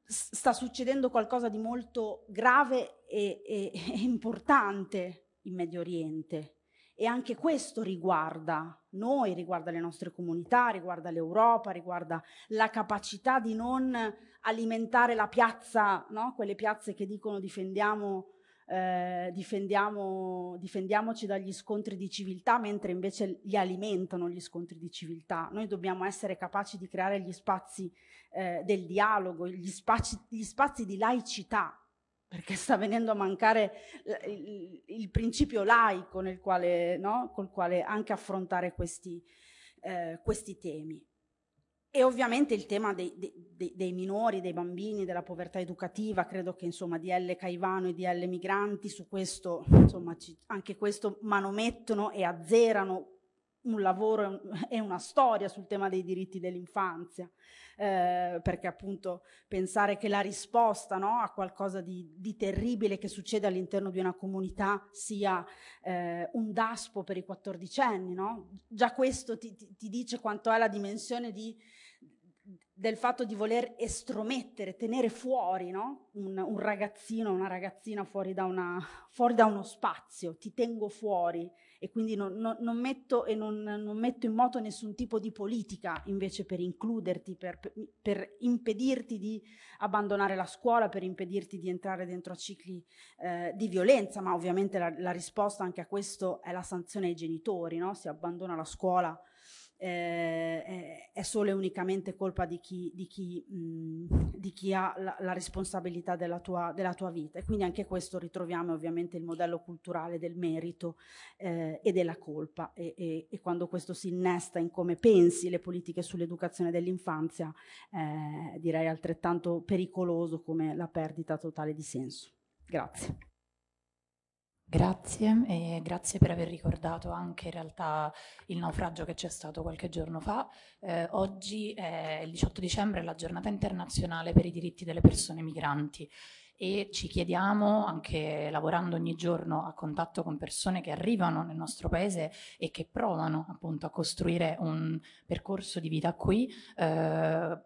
sta succedendo qualcosa di molto grave e, e, e importante in Medio Oriente. E anche questo riguarda noi, riguarda le nostre comunità, riguarda l'Europa, riguarda la capacità di non alimentare la piazza, no? quelle piazze che dicono difendiamo eh, difendiamo, difendiamoci dagli scontri di civiltà, mentre invece li alimentano gli scontri di civiltà. Noi dobbiamo essere capaci di creare gli spazi eh, del dialogo, gli spazi, gli spazi di laicità, perché sta venendo a mancare il, il principio laico quale, no? col quale anche affrontare questi, eh, questi temi. E ovviamente il tema dei, dei, dei, minori, dei bambini, della povertà educativa, credo che insomma DL Caivano e DL Migranti su questo, insomma, ci, anche questo manomettono e azzerano un lavoro e una storia sul tema dei diritti dell'infanzia, eh, perché appunto pensare che la risposta no, a qualcosa di, di, terribile che succede all'interno di una comunità sia eh, un daspo per i quattordicenni, no? già questo ti, ti, ti dice quanto è la dimensione di del fatto di voler estromettere, tenere fuori no? un, un, ragazzino, una ragazzina fuori da, una, fuori da, uno spazio, ti tengo fuori e quindi non, non, non, metto, e non, metto, in moto nessun tipo di politica invece per includerti, per, per, impedirti di abbandonare la scuola, per impedirti di entrare dentro a cicli eh, di violenza, ma ovviamente la, la, risposta anche a questo è la sanzione ai genitori, no? si abbandona la scuola eh, è solo e unicamente colpa di chi, di chi, mh, di chi ha la, la responsabilità della tua, della tua, vita. E quindi anche questo ritroviamo ovviamente il modello culturale del merito eh, e della colpa. E, e, e, quando questo si innesta in come pensi le politiche sull'educazione dell'infanzia, eh, direi altrettanto pericoloso come la perdita totale di senso. Grazie. Grazie e grazie per aver ricordato anche in realtà il naufragio che c'è stato qualche giorno fa. Eh, oggi è il 18 dicembre, la giornata internazionale per i diritti delle persone migranti e ci chiediamo, anche lavorando ogni giorno a contatto con persone che arrivano nel nostro paese e che provano appunto a costruire un percorso di vita qui, eh,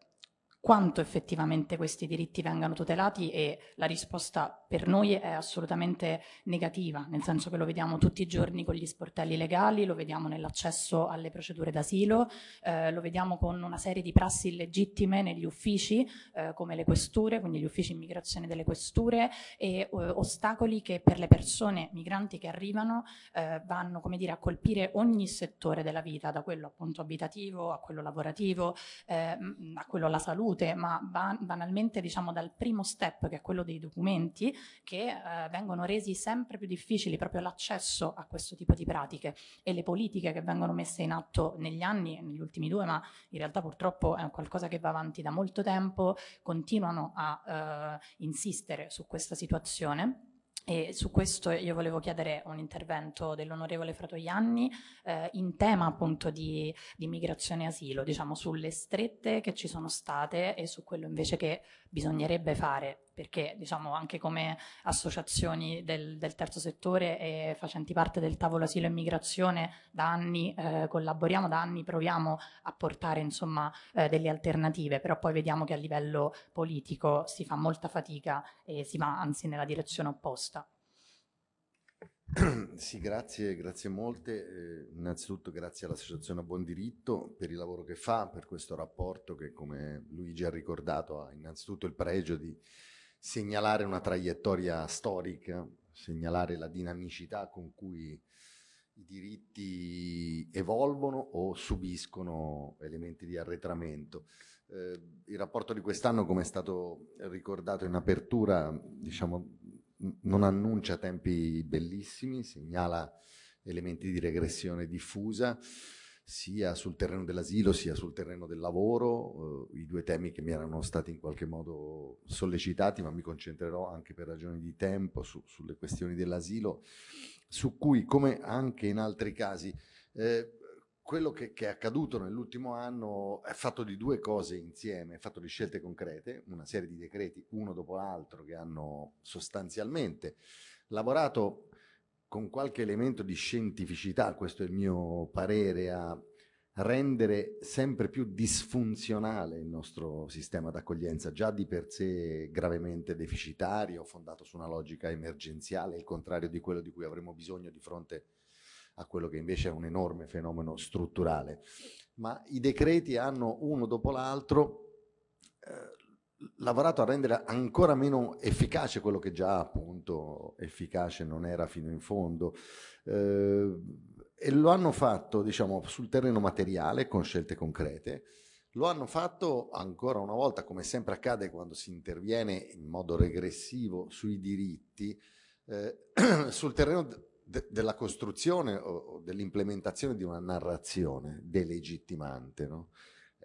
quanto effettivamente questi diritti vengano tutelati e la risposta per noi è assolutamente negativa, nel senso che lo vediamo tutti i giorni con gli sportelli legali, lo vediamo nell'accesso alle procedure d'asilo, eh, lo vediamo con una serie di prassi illegittime negli uffici eh, come le questure, quindi gli uffici immigrazione delle questure e eh, ostacoli che per le persone migranti che arrivano eh, vanno come dire, a colpire ogni settore della vita, da quello appunto abitativo a quello lavorativo, eh, a quello alla salute ricadute, ma ban- banalmente diciamo dal primo step che è quello dei documenti che eh, vengono resi sempre più difficili proprio l'accesso a questo tipo di pratiche. E le politiche che vengono messe in atto negli anni, negli ultimi due, ma in realtà purtroppo è qualcosa che va avanti da molto tempo, continuano a eh, insistere su questa situazione e su questo io volevo chiedere un intervento dell'onorevole Fratoianni eh, in tema appunto di, di migrazione e asilo, diciamo sulle strette che ci sono state e su quello invece che bisognerebbe fare, perché diciamo anche come associazioni del, del terzo settore e facenti parte del tavolo asilo e migrazione da anni eh, collaboriamo, da anni proviamo a portare insomma eh, delle alternative, però poi vediamo che a livello politico si fa molta fatica e si va anzi nella direzione opposta. Sì, grazie, grazie molte. Eh, innanzitutto grazie all'Associazione a Buon Diritto per il lavoro che fa, per questo rapporto che, come Luigi ha ricordato, ha innanzitutto il pregio di segnalare una traiettoria storica, segnalare la dinamicità con cui i diritti evolvono o subiscono elementi di arretramento. Eh, il rapporto di quest'anno, come è stato ricordato in apertura, diciamo, non annuncia tempi bellissimi, segnala elementi di regressione diffusa sia sul terreno dell'asilo sia sul terreno del lavoro, eh, i due temi che mi erano stati in qualche modo sollecitati, ma mi concentrerò anche per ragioni di tempo su, sulle questioni dell'asilo, su cui, come anche in altri casi, eh, quello che, che, è accaduto nell'ultimo anno è fatto di due cose insieme, è fatto di scelte concrete, una serie di decreti uno dopo l'altro che hanno sostanzialmente lavorato con qualche elemento di scientificità, questo è il mio parere, a rendere sempre più disfunzionale il nostro sistema d'accoglienza, già di per sé gravemente deficitario, fondato su una logica emergenziale, il contrario di quello di cui avremo bisogno di fronte a quello che invece è un enorme fenomeno strutturale. Ma i decreti hanno uno dopo l'altro eh, lavorato a rendere ancora meno efficace quello che già appunto efficace non era fino in fondo. Eh, e lo hanno fatto, diciamo, sul terreno materiale con scelte concrete. Lo hanno fatto ancora una volta, come sempre accade quando si interviene in modo regressivo sui diritti, eh, sul terreno de- della costruzione o, dell'implementazione di una narrazione delegittimante. No?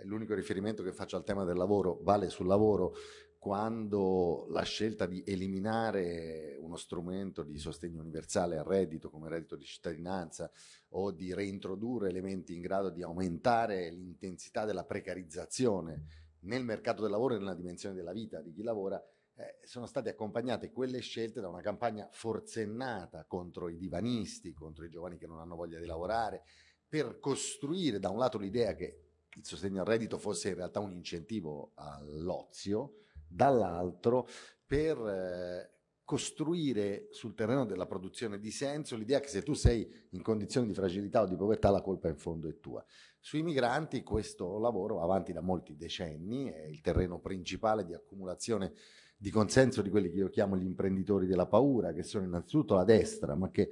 L'unico riferimento che faccio al tema del lavoro vale sul lavoro quando la scelta di eliminare uno strumento di sostegno universale al reddito come reddito di cittadinanza o di reintrodurre elementi in grado di aumentare l'intensità della precarizzazione nel mercato del lavoro e nella dimensione della vita di chi lavora eh, sono state accompagnate quelle scelte da una campagna forsennata contro i divanisti, contro i giovani che non hanno voglia di lavorare, per costruire da un lato l'idea che il sostegno al reddito fosse in realtà un incentivo all'ozio, dall'altro per eh, costruire sul terreno della produzione di senso l'idea che se tu sei in condizioni di fragilità o di povertà la colpa in fondo è tua. Sui migranti questo lavoro va avanti da molti decenni, è il terreno principale di accumulazione di consenso di quelli che io chiamo gli imprenditori della paura, che sono innanzitutto la destra, ma che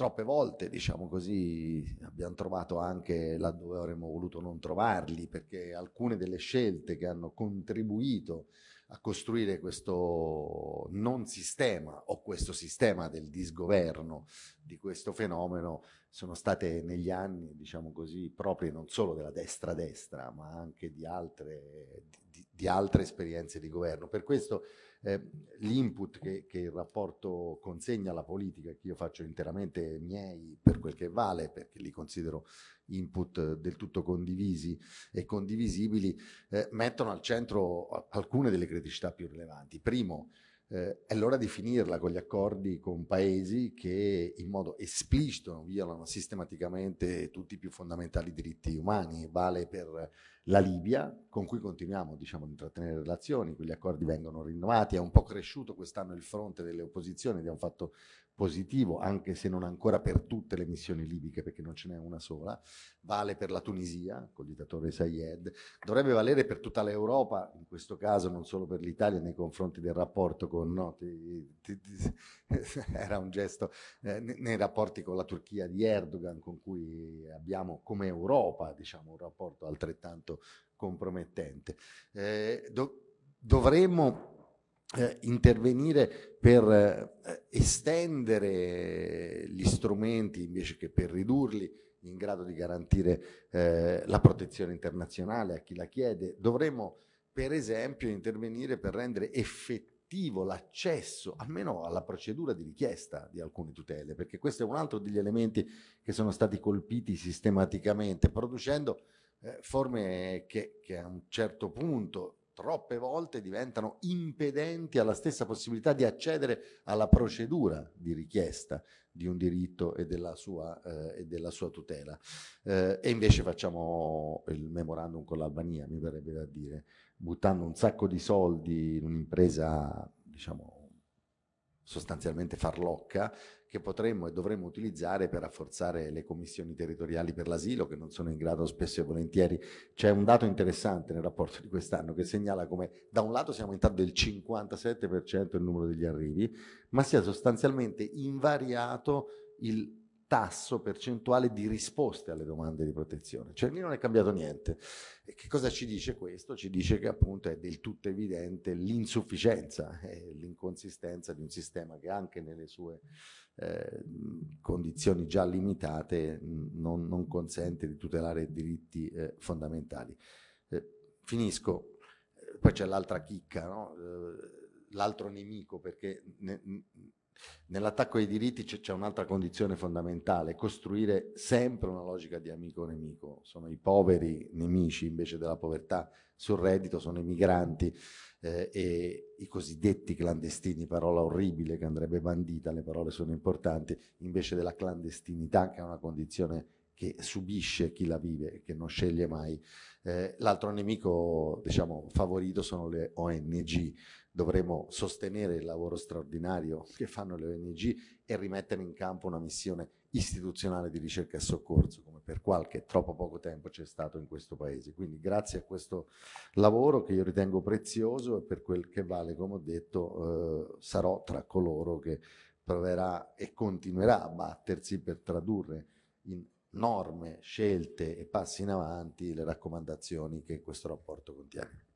troppe volte, diciamo così, abbiamo trovato anche laddove avremmo voluto non trovarli, perché alcune delle scelte che hanno contribuito a costruire questo non sistema o questo sistema del disgoverno di questo fenomeno sono state negli anni, diciamo così, proprie non solo della destra-destra, ma anche di altre, di, di altre esperienze di governo. Per questo eh, l'input che, che, il rapporto consegna alla politica, che io faccio interamente miei per quel che vale, perché li considero input del tutto condivisi e condivisibili, eh, mettono al centro alcune delle criticità più rilevanti. Primo, eh, è l'ora di finirla con gli accordi con paesi che in modo esplicito violano sistematicamente tutti i più fondamentali diritti umani. Vale per la Libia, con cui continuiamo diciamo, ad intrattenere relazioni, quegli accordi vengono rinnovati, è un po' cresciuto quest'anno il fronte delle opposizioni un fatto positivo, anche se non ancora per tutte le missioni libiche, perché non ce n'è una sola, vale per la Tunisia, col dittatore Sayed, dovrebbe valere per tutta l'Europa, in questo caso non solo per l'Italia nei confronti del rapporto con, no, ti, ti, ti, era un gesto, eh, nei rapporti con la Turchia di Erdogan, con cui abbiamo come Europa, diciamo, un rapporto altrettanto compromettente. Eh, do, dovremmo eh, intervenire per eh, estendere gli strumenti invece che per ridurli in grado di garantire eh, la protezione internazionale a chi la chiede. Dovremmo per esempio intervenire per rendere effettivo l'accesso almeno alla procedura di richiesta di alcune tutele, perché questo è un altro degli elementi che sono stati colpiti sistematicamente, producendo eh, forme che, che a un certo punto troppe volte diventano impedenti alla stessa possibilità di accedere alla procedura di richiesta di un diritto e della sua, eh, e della sua tutela. Eh, e invece facciamo il memorandum con l'Albania, mi verrebbe da dire, buttando un sacco di soldi in un'impresa, diciamo, sostanzialmente farlocca, che potremmo e dovremmo utilizzare per rafforzare le commissioni territoriali per l'asilo, che non sono in grado spesso e volentieri. C'è un dato interessante nel rapporto di quest'anno che segnala come da un lato siamo aumentato del 57% il numero degli arrivi, ma sia sostanzialmente invariato il tasso percentuale di risposte alle domande di protezione. Cioè lì non è cambiato niente. E che cosa ci dice questo? Ci dice che appunto è del tutto evidente l'insufficienza e l'inconsistenza di un sistema che anche nelle sue eh, condizioni già limitate non, non, consente di tutelare diritti eh, fondamentali. Eh, finisco, eh, poi c'è l'altra chicca, no? Eh, l'altro nemico, perché ne, Nell'attacco ai diritti c'è un'altra condizione fondamentale, costruire sempre una logica di amico-nemico. Sono i poveri nemici invece della povertà sul reddito, sono i migranti eh, e i cosiddetti clandestini, parola orribile che andrebbe bandita, le parole sono importanti, invece della clandestinità che è una condizione che subisce chi la vive e che non sceglie mai. Eh, l'altro nemico diciamo, favorito sono le ONG, dovremo sostenere il lavoro straordinario che fanno le ONG e rimettere in campo una missione istituzionale di ricerca e soccorso, come per qualche troppo poco tempo c'è stato in questo Paese. Quindi grazie a questo lavoro che io ritengo prezioso e per quel che vale, come ho detto, eh, sarò tra coloro che proverà e continuerà a battersi per tradurre in norme, scelte e passi in avanti le raccomandazioni che questo rapporto contiene.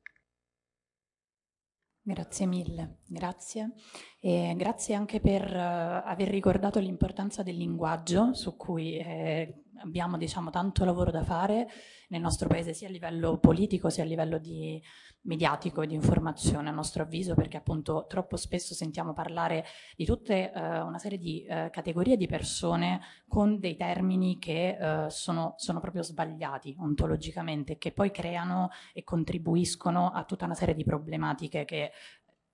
Grazie mille, grazie. E grazie anche per uh, aver ricordato l'importanza del linguaggio su cui eh, abbiamo diciamo, tanto lavoro da fare nel nostro paese sia a livello politico sia a livello di mediatico e di informazione a nostro avviso perché appunto troppo spesso sentiamo parlare di tutte uh, una serie di uh, categorie di persone con dei termini che uh, sono, sono, proprio sbagliati ontologicamente che poi creano e contribuiscono a tutta una serie di problematiche che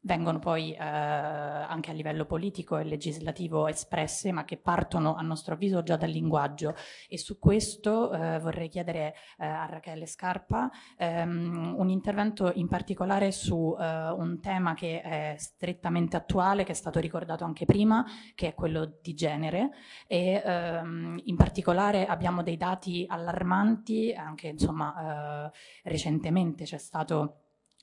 vengono poi eh, anche a livello politico e legislativo espresse, ma che partono a nostro avviso già dal linguaggio. E su questo eh, vorrei chiedere eh, a Rachele Scarpa ehm, un intervento in particolare su eh, un tema che è strettamente attuale, che è stato ricordato anche prima, che è quello di genere. E ehm, in particolare abbiamo dei dati allarmanti, anche insomma eh, recentemente c'è stato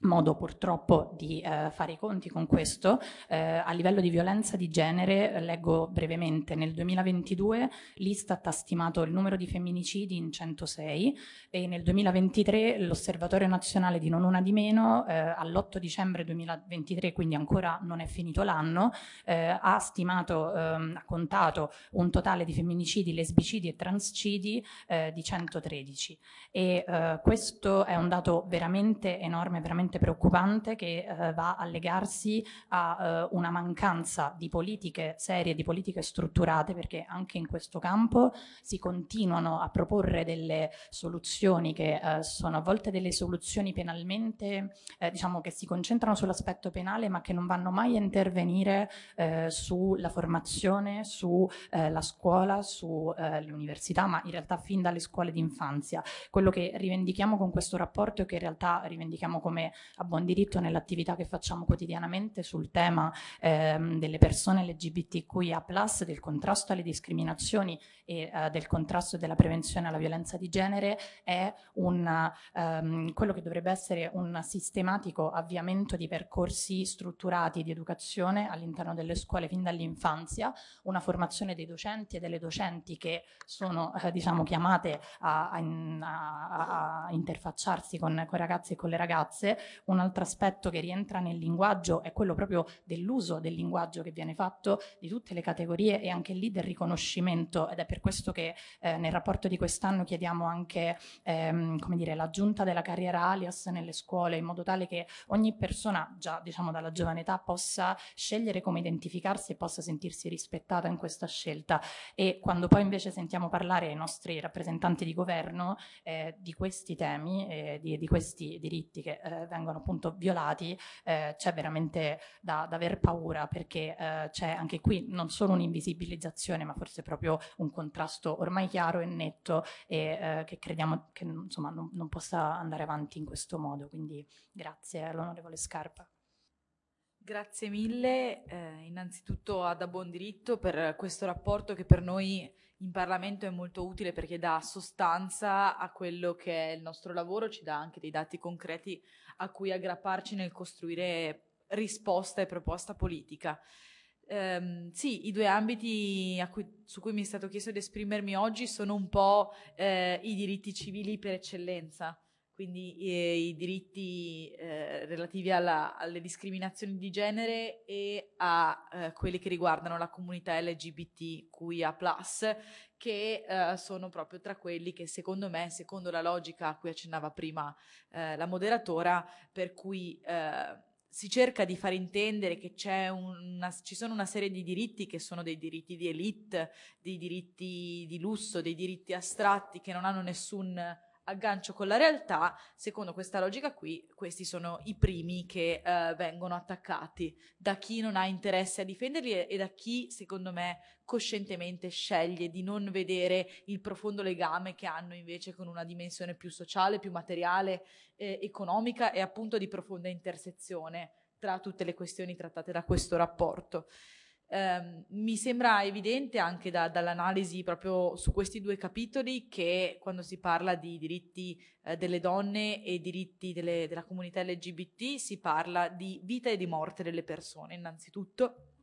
modo purtroppo di eh, fare i conti con questo. Eh, a livello di violenza di genere, leggo brevemente, nel 2022 l'Istat ha stimato il numero di femminicidi in 106 e nel 2023 l'Osservatorio Nazionale di Non Una di Meno eh, all'8 dicembre 2023, quindi ancora non è finito l'anno, eh, ha stimato, ehm, ha contato un totale di femminicidi, lesbicidi e transcidi eh, di 113 e eh, questo è un dato veramente enorme, veramente estremamente preoccupante che eh, va a legarsi a eh, una mancanza di politiche serie, di politiche strutturate, perché anche in questo campo si continuano a proporre delle soluzioni che eh, sono a volte delle soluzioni penalmente, eh, diciamo che si concentrano sull'aspetto penale, ma che non vanno mai a intervenire eh, sulla formazione, sulla eh, scuola, sulle università, ma in realtà fin dalle scuole d'infanzia. Quello che rivendichiamo con questo rapporto e che in realtà rivendichiamo come a buon diritto nell'attività che facciamo quotidianamente sul tema ehm, delle persone LGBTQIA+, del contrasto alle discriminazioni e eh, del contrasto della prevenzione alla violenza di genere è un, ehm, quello che dovrebbe essere un sistematico avviamento di percorsi strutturati di educazione all'interno delle scuole fin dall'infanzia, una formazione dei docenti e delle docenti che sono eh, diciamo, chiamate a, a, a, a interfacciarsi con, con i ragazzi e con le ragazze. Un altro aspetto che rientra nel linguaggio è quello proprio dell'uso del linguaggio che viene fatto di tutte le categorie e anche lì del riconoscimento. Ed è per questo che eh, nel rapporto di quest'anno chiediamo anche ehm, come dire, l'aggiunta della carriera alias nelle scuole in modo tale che ogni persona già diciamo dalla giovane età possa scegliere come identificarsi e possa sentirsi rispettata in questa scelta. E quando poi invece sentiamo parlare i nostri rappresentanti di governo eh, di questi temi, eh, di, di, questi diritti che eh, vengono appunto violati, eh, c'è veramente da, da, aver paura perché eh, c'è anche qui non solo un'invisibilizzazione ma forse proprio un contrasto ormai chiaro e netto e eh, che crediamo che insomma non, non possa andare avanti in questo modo. Quindi grazie all'onorevole Scarpa. Grazie mille, eh, innanzitutto ad A Buon Diritto per questo rapporto che per noi in Parlamento è molto utile perché dà sostanza a quello che è il nostro lavoro, ci dà anche dei dati concreti a cui aggrapparci nel costruire risposta e proposta politica. Um, sì, i due ambiti cui, su cui mi è stato chiesto di esprimermi oggi sono un po' eh, i diritti civili per eccellenza quindi eh, i diritti eh, relativi alla, alle discriminazioni di genere e a eh, quelli che riguardano la comunità LGBTQIA+, che eh, sono proprio tra quelli che secondo me, secondo la logica a cui accennava prima eh, la moderatora, per cui eh, si cerca di far intendere che una, ci sono una serie di diritti che sono dei diritti di elite, dei diritti di lusso, dei diritti astratti che non hanno nessun aggancio con la realtà, secondo questa logica qui, questi sono i primi che eh, vengono attaccati da chi non ha interesse a difenderli e da chi, secondo me, coscientemente sceglie di non vedere il profondo legame che hanno invece con una dimensione più sociale, più materiale, eh, economica e appunto di profonda intersezione tra tutte le questioni trattate da questo rapporto. Um, mi sembra evidente anche da, dall'analisi proprio su questi due capitoli che quando si parla di diritti eh, delle donne e diritti delle, della comunità LGBT si parla di vita e di morte delle persone innanzitutto,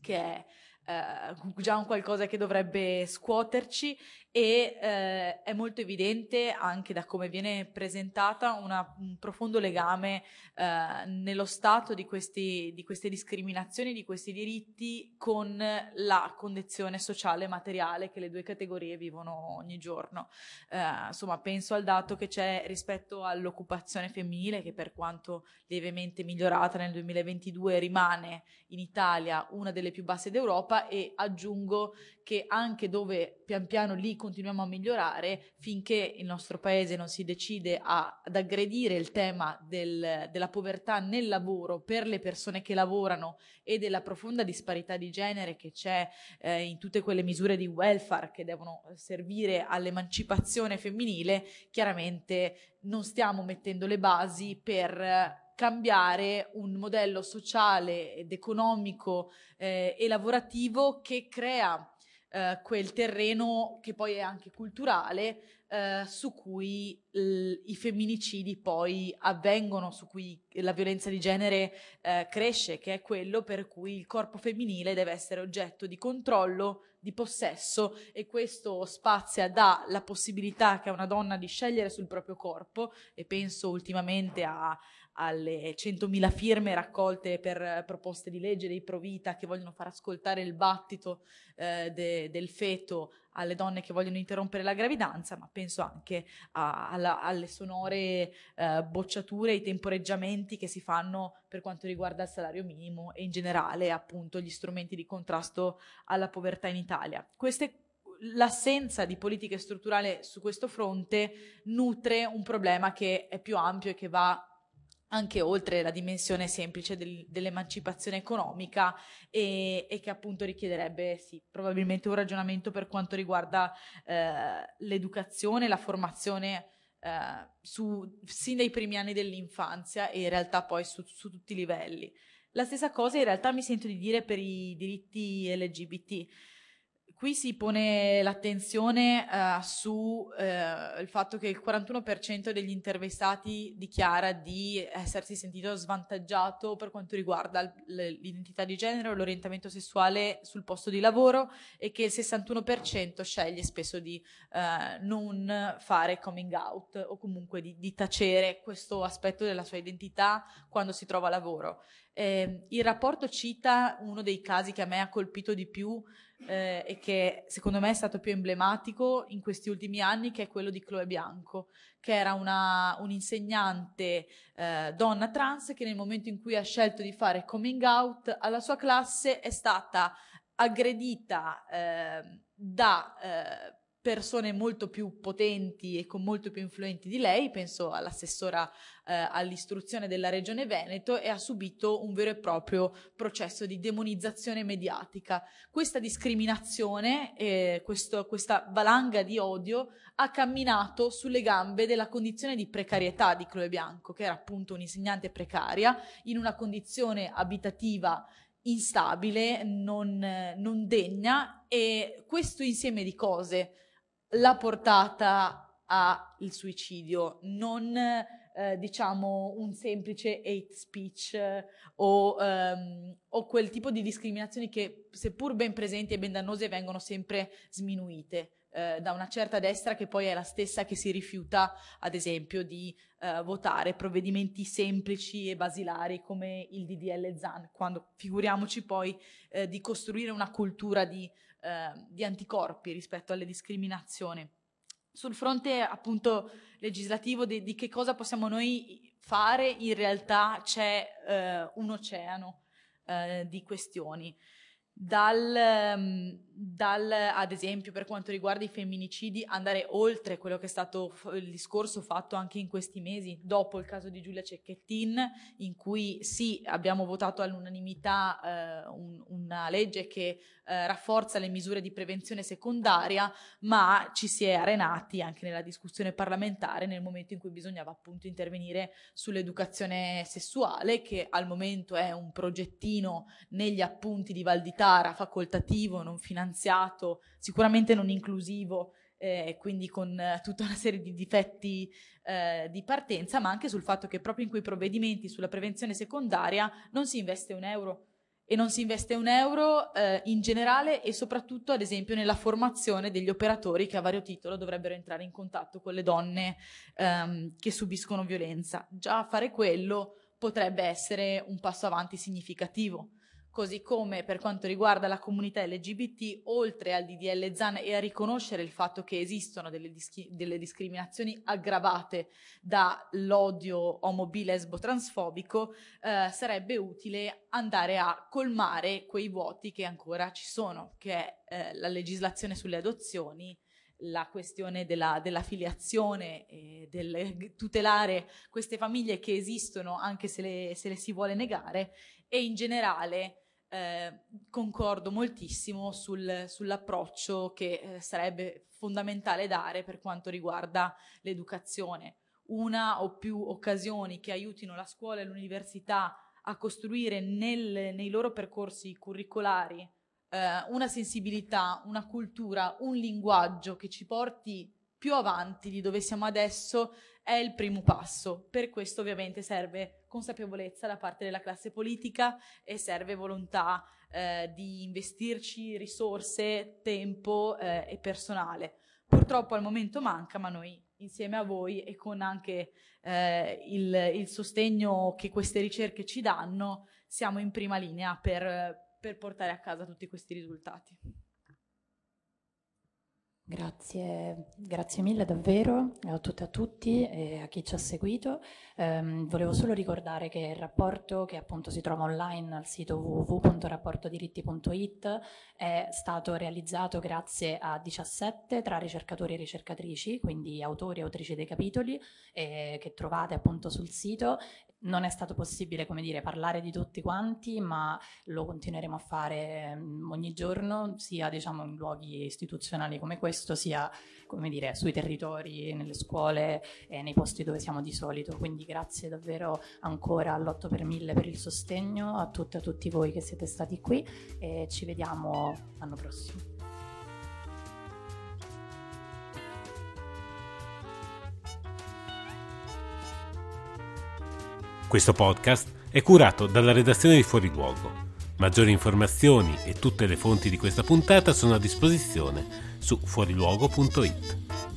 che è eh, già un qualcosa che dovrebbe scuoterci e eh, è molto evidente anche da come viene presentata una, un profondo legame eh, nello stato di, questi, di, queste discriminazioni, di questi diritti con la condizione sociale e materiale che le due categorie vivono ogni giorno. Eh, insomma, penso al dato che c'è rispetto all'occupazione femminile che per quanto lievemente migliorata nel 2022 rimane in Italia una delle più basse d'Europa e aggiungo che anche dove pian piano lì continuiamo a migliorare, finché il nostro paese non si decide a, ad aggredire il tema del, della povertà nel lavoro per le persone che lavorano e della profonda disparità di genere che c'è eh, in tutte quelle misure di welfare che devono servire all'emancipazione femminile, chiaramente non stiamo mettendo le basi per cambiare un modello sociale ed economico eh, e lavorativo che crea eh, quel terreno che poi è anche culturale eh, su cui i femminicidi poi avvengono, su cui la violenza di genere eh, cresce, che è quello per cui il corpo femminile deve essere oggetto di controllo, di possesso e questo spazia dà la possibilità che a una donna di scegliere sul proprio corpo e penso ultimamente a alle 100.000 firme raccolte per proposte di legge dei Provita che vogliono far ascoltare il battito eh, de, del feto alle donne che vogliono interrompere la gravidanza, ma penso anche a, alla, alle sonore eh, bocciature, ai temporeggiamenti che si fanno per quanto riguarda il salario minimo e in generale appunto gli strumenti di contrasto alla povertà in Italia. Queste l'assenza di politiche strutturali su questo fronte nutre un problema che è più ampio e che va anche oltre la dimensione semplice del, dell'emancipazione economica e, e, che appunto richiederebbe sì, probabilmente un ragionamento per quanto riguarda eh, l'educazione, la formazione eh, su, sin dai primi anni dell'infanzia e in realtà poi su, su tutti i livelli. La stessa cosa in realtà mi sento di dire per i diritti LGBT Qui si pone l'attenzione uh, sul uh, fatto che il 41% degli intervistati dichiara di essersi sentito svantaggiato per quanto riguarda l'identità di genere o l'orientamento sessuale sul posto di lavoro e che il 61% sceglie spesso di uh, non fare coming out o comunque di, di, tacere questo aspetto della sua identità quando si trova lavoro. Eh, il rapporto cita uno dei casi che a me ha colpito di più eh, e che secondo me è stato più emblematico in questi ultimi anni, che è quello di Chloe Bianco, che era una, un'insegnante eh, donna trans che nel momento in cui ha scelto di fare coming out alla sua classe è stata aggredita eh, da persone molto più potenti e con molto più influenti di lei, penso all'assessora eh, all'istruzione della regione Veneto, e ha subito un vero e proprio processo di demonizzazione mediatica. Questa discriminazione, eh, questo, questa valanga di odio ha camminato sulle gambe della condizione di precarietà di Chloe Bianco, che era appunto un'insegnante precaria, in una condizione abitativa instabile, non, non degna, e questo insieme di cose la portata al suicidio, non eh, diciamo un semplice hate speech eh, o, um, o, quel tipo di discriminazioni che seppur ben presenti e ben dannose vengono sempre sminuite. Eh, da una certa destra che poi è la stessa che si rifiuta, ad esempio, di eh, votare provvedimenti semplici e basilari come il DDL ZAN, quando figuriamoci poi eh, di costruire una cultura di eh, di anticorpi rispetto alle discriminazioni. Sul fronte appunto legislativo di, di, che cosa possiamo noi fare, in realtà c'è eh, un oceano eh, di questioni dal, ehm, dal, ad esempio per quanto riguarda i femminicidi, andare oltre quello che è stato il discorso fatto anche in questi mesi, dopo il caso di Giulia Cecchettin, in cui sì, abbiamo votato all'unanimità eh, un, una legge che eh, rafforza le misure di prevenzione secondaria, ma ci si è arenati anche nella discussione parlamentare nel momento in cui bisognava appunto intervenire sull'educazione sessuale, che al momento è un progettino negli appunti di Valdità Sara, facoltativo, non finanziato, sicuramente non inclusivo, eh, quindi con eh, tutta una serie di difetti eh, di partenza, ma anche sul fatto che proprio in quei provvedimenti sulla prevenzione secondaria non si investe un euro e non si investe un euro eh, in generale e soprattutto ad esempio nella formazione degli operatori che a vario titolo dovrebbero entrare in contatto con le donne ehm, che subiscono violenza. Già fare quello potrebbe essere un passo avanti significativo così come per quanto riguarda la comunità LGBT, oltre al DDL ZAN e a riconoscere il fatto che esistono delle, dischi- delle discriminazioni aggravate dall'odio omobilesbo transfobico, eh, sarebbe utile andare a colmare quei vuoti che ancora ci sono, che è eh, la legislazione sulle adozioni, la questione della, della filiazione, e del tutelare queste famiglie che esistono anche se le, se le si vuole negare e in generale eh, concordo moltissimo sul, sull'approccio che eh, sarebbe fondamentale dare per quanto riguarda l'educazione. Una o più occasioni che aiutino la scuola e l'università a costruire nel, nei loro percorsi curricolari eh, una sensibilità, una cultura, un linguaggio che ci porti più avanti di dove siamo adesso è il primo passo. Per questo ovviamente serve consapevolezza da parte della classe politica e serve volontà eh, di investirci risorse, tempo eh, e personale. Purtroppo al momento manca, ma noi insieme a voi e con anche eh, il, il, sostegno che queste ricerche ci danno, siamo in prima linea per, per portare a casa tutti questi risultati. Grazie, grazie mille davvero a tutte e a tutti e a chi ci ha seguito. Um, volevo solo ricordare che il rapporto, che appunto si trova online al sito www.rapportodiritti.it, è stato realizzato grazie a 17 tra ricercatori e ricercatrici, quindi autori e autrici dei capitoli, eh, che trovate appunto sul sito. Non è stato possibile, come dire, parlare di tutti quanti, ma lo continueremo a fare mm, ogni giorno, sia diciamo in luoghi istituzionali come questo, sia come dire, sui territori, nelle scuole e nei posti dove siamo di solito. Quindi grazie davvero ancora all'8 per 1000 per il sostegno, a tutte e a tutti voi che siete stati qui e ci vediamo l'anno prossimo. Questo podcast è curato dalla redazione di Fuori Luogo. Maggiori informazioni e tutte le fonti di questa puntata sono a disposizione su fuoriluogo.it.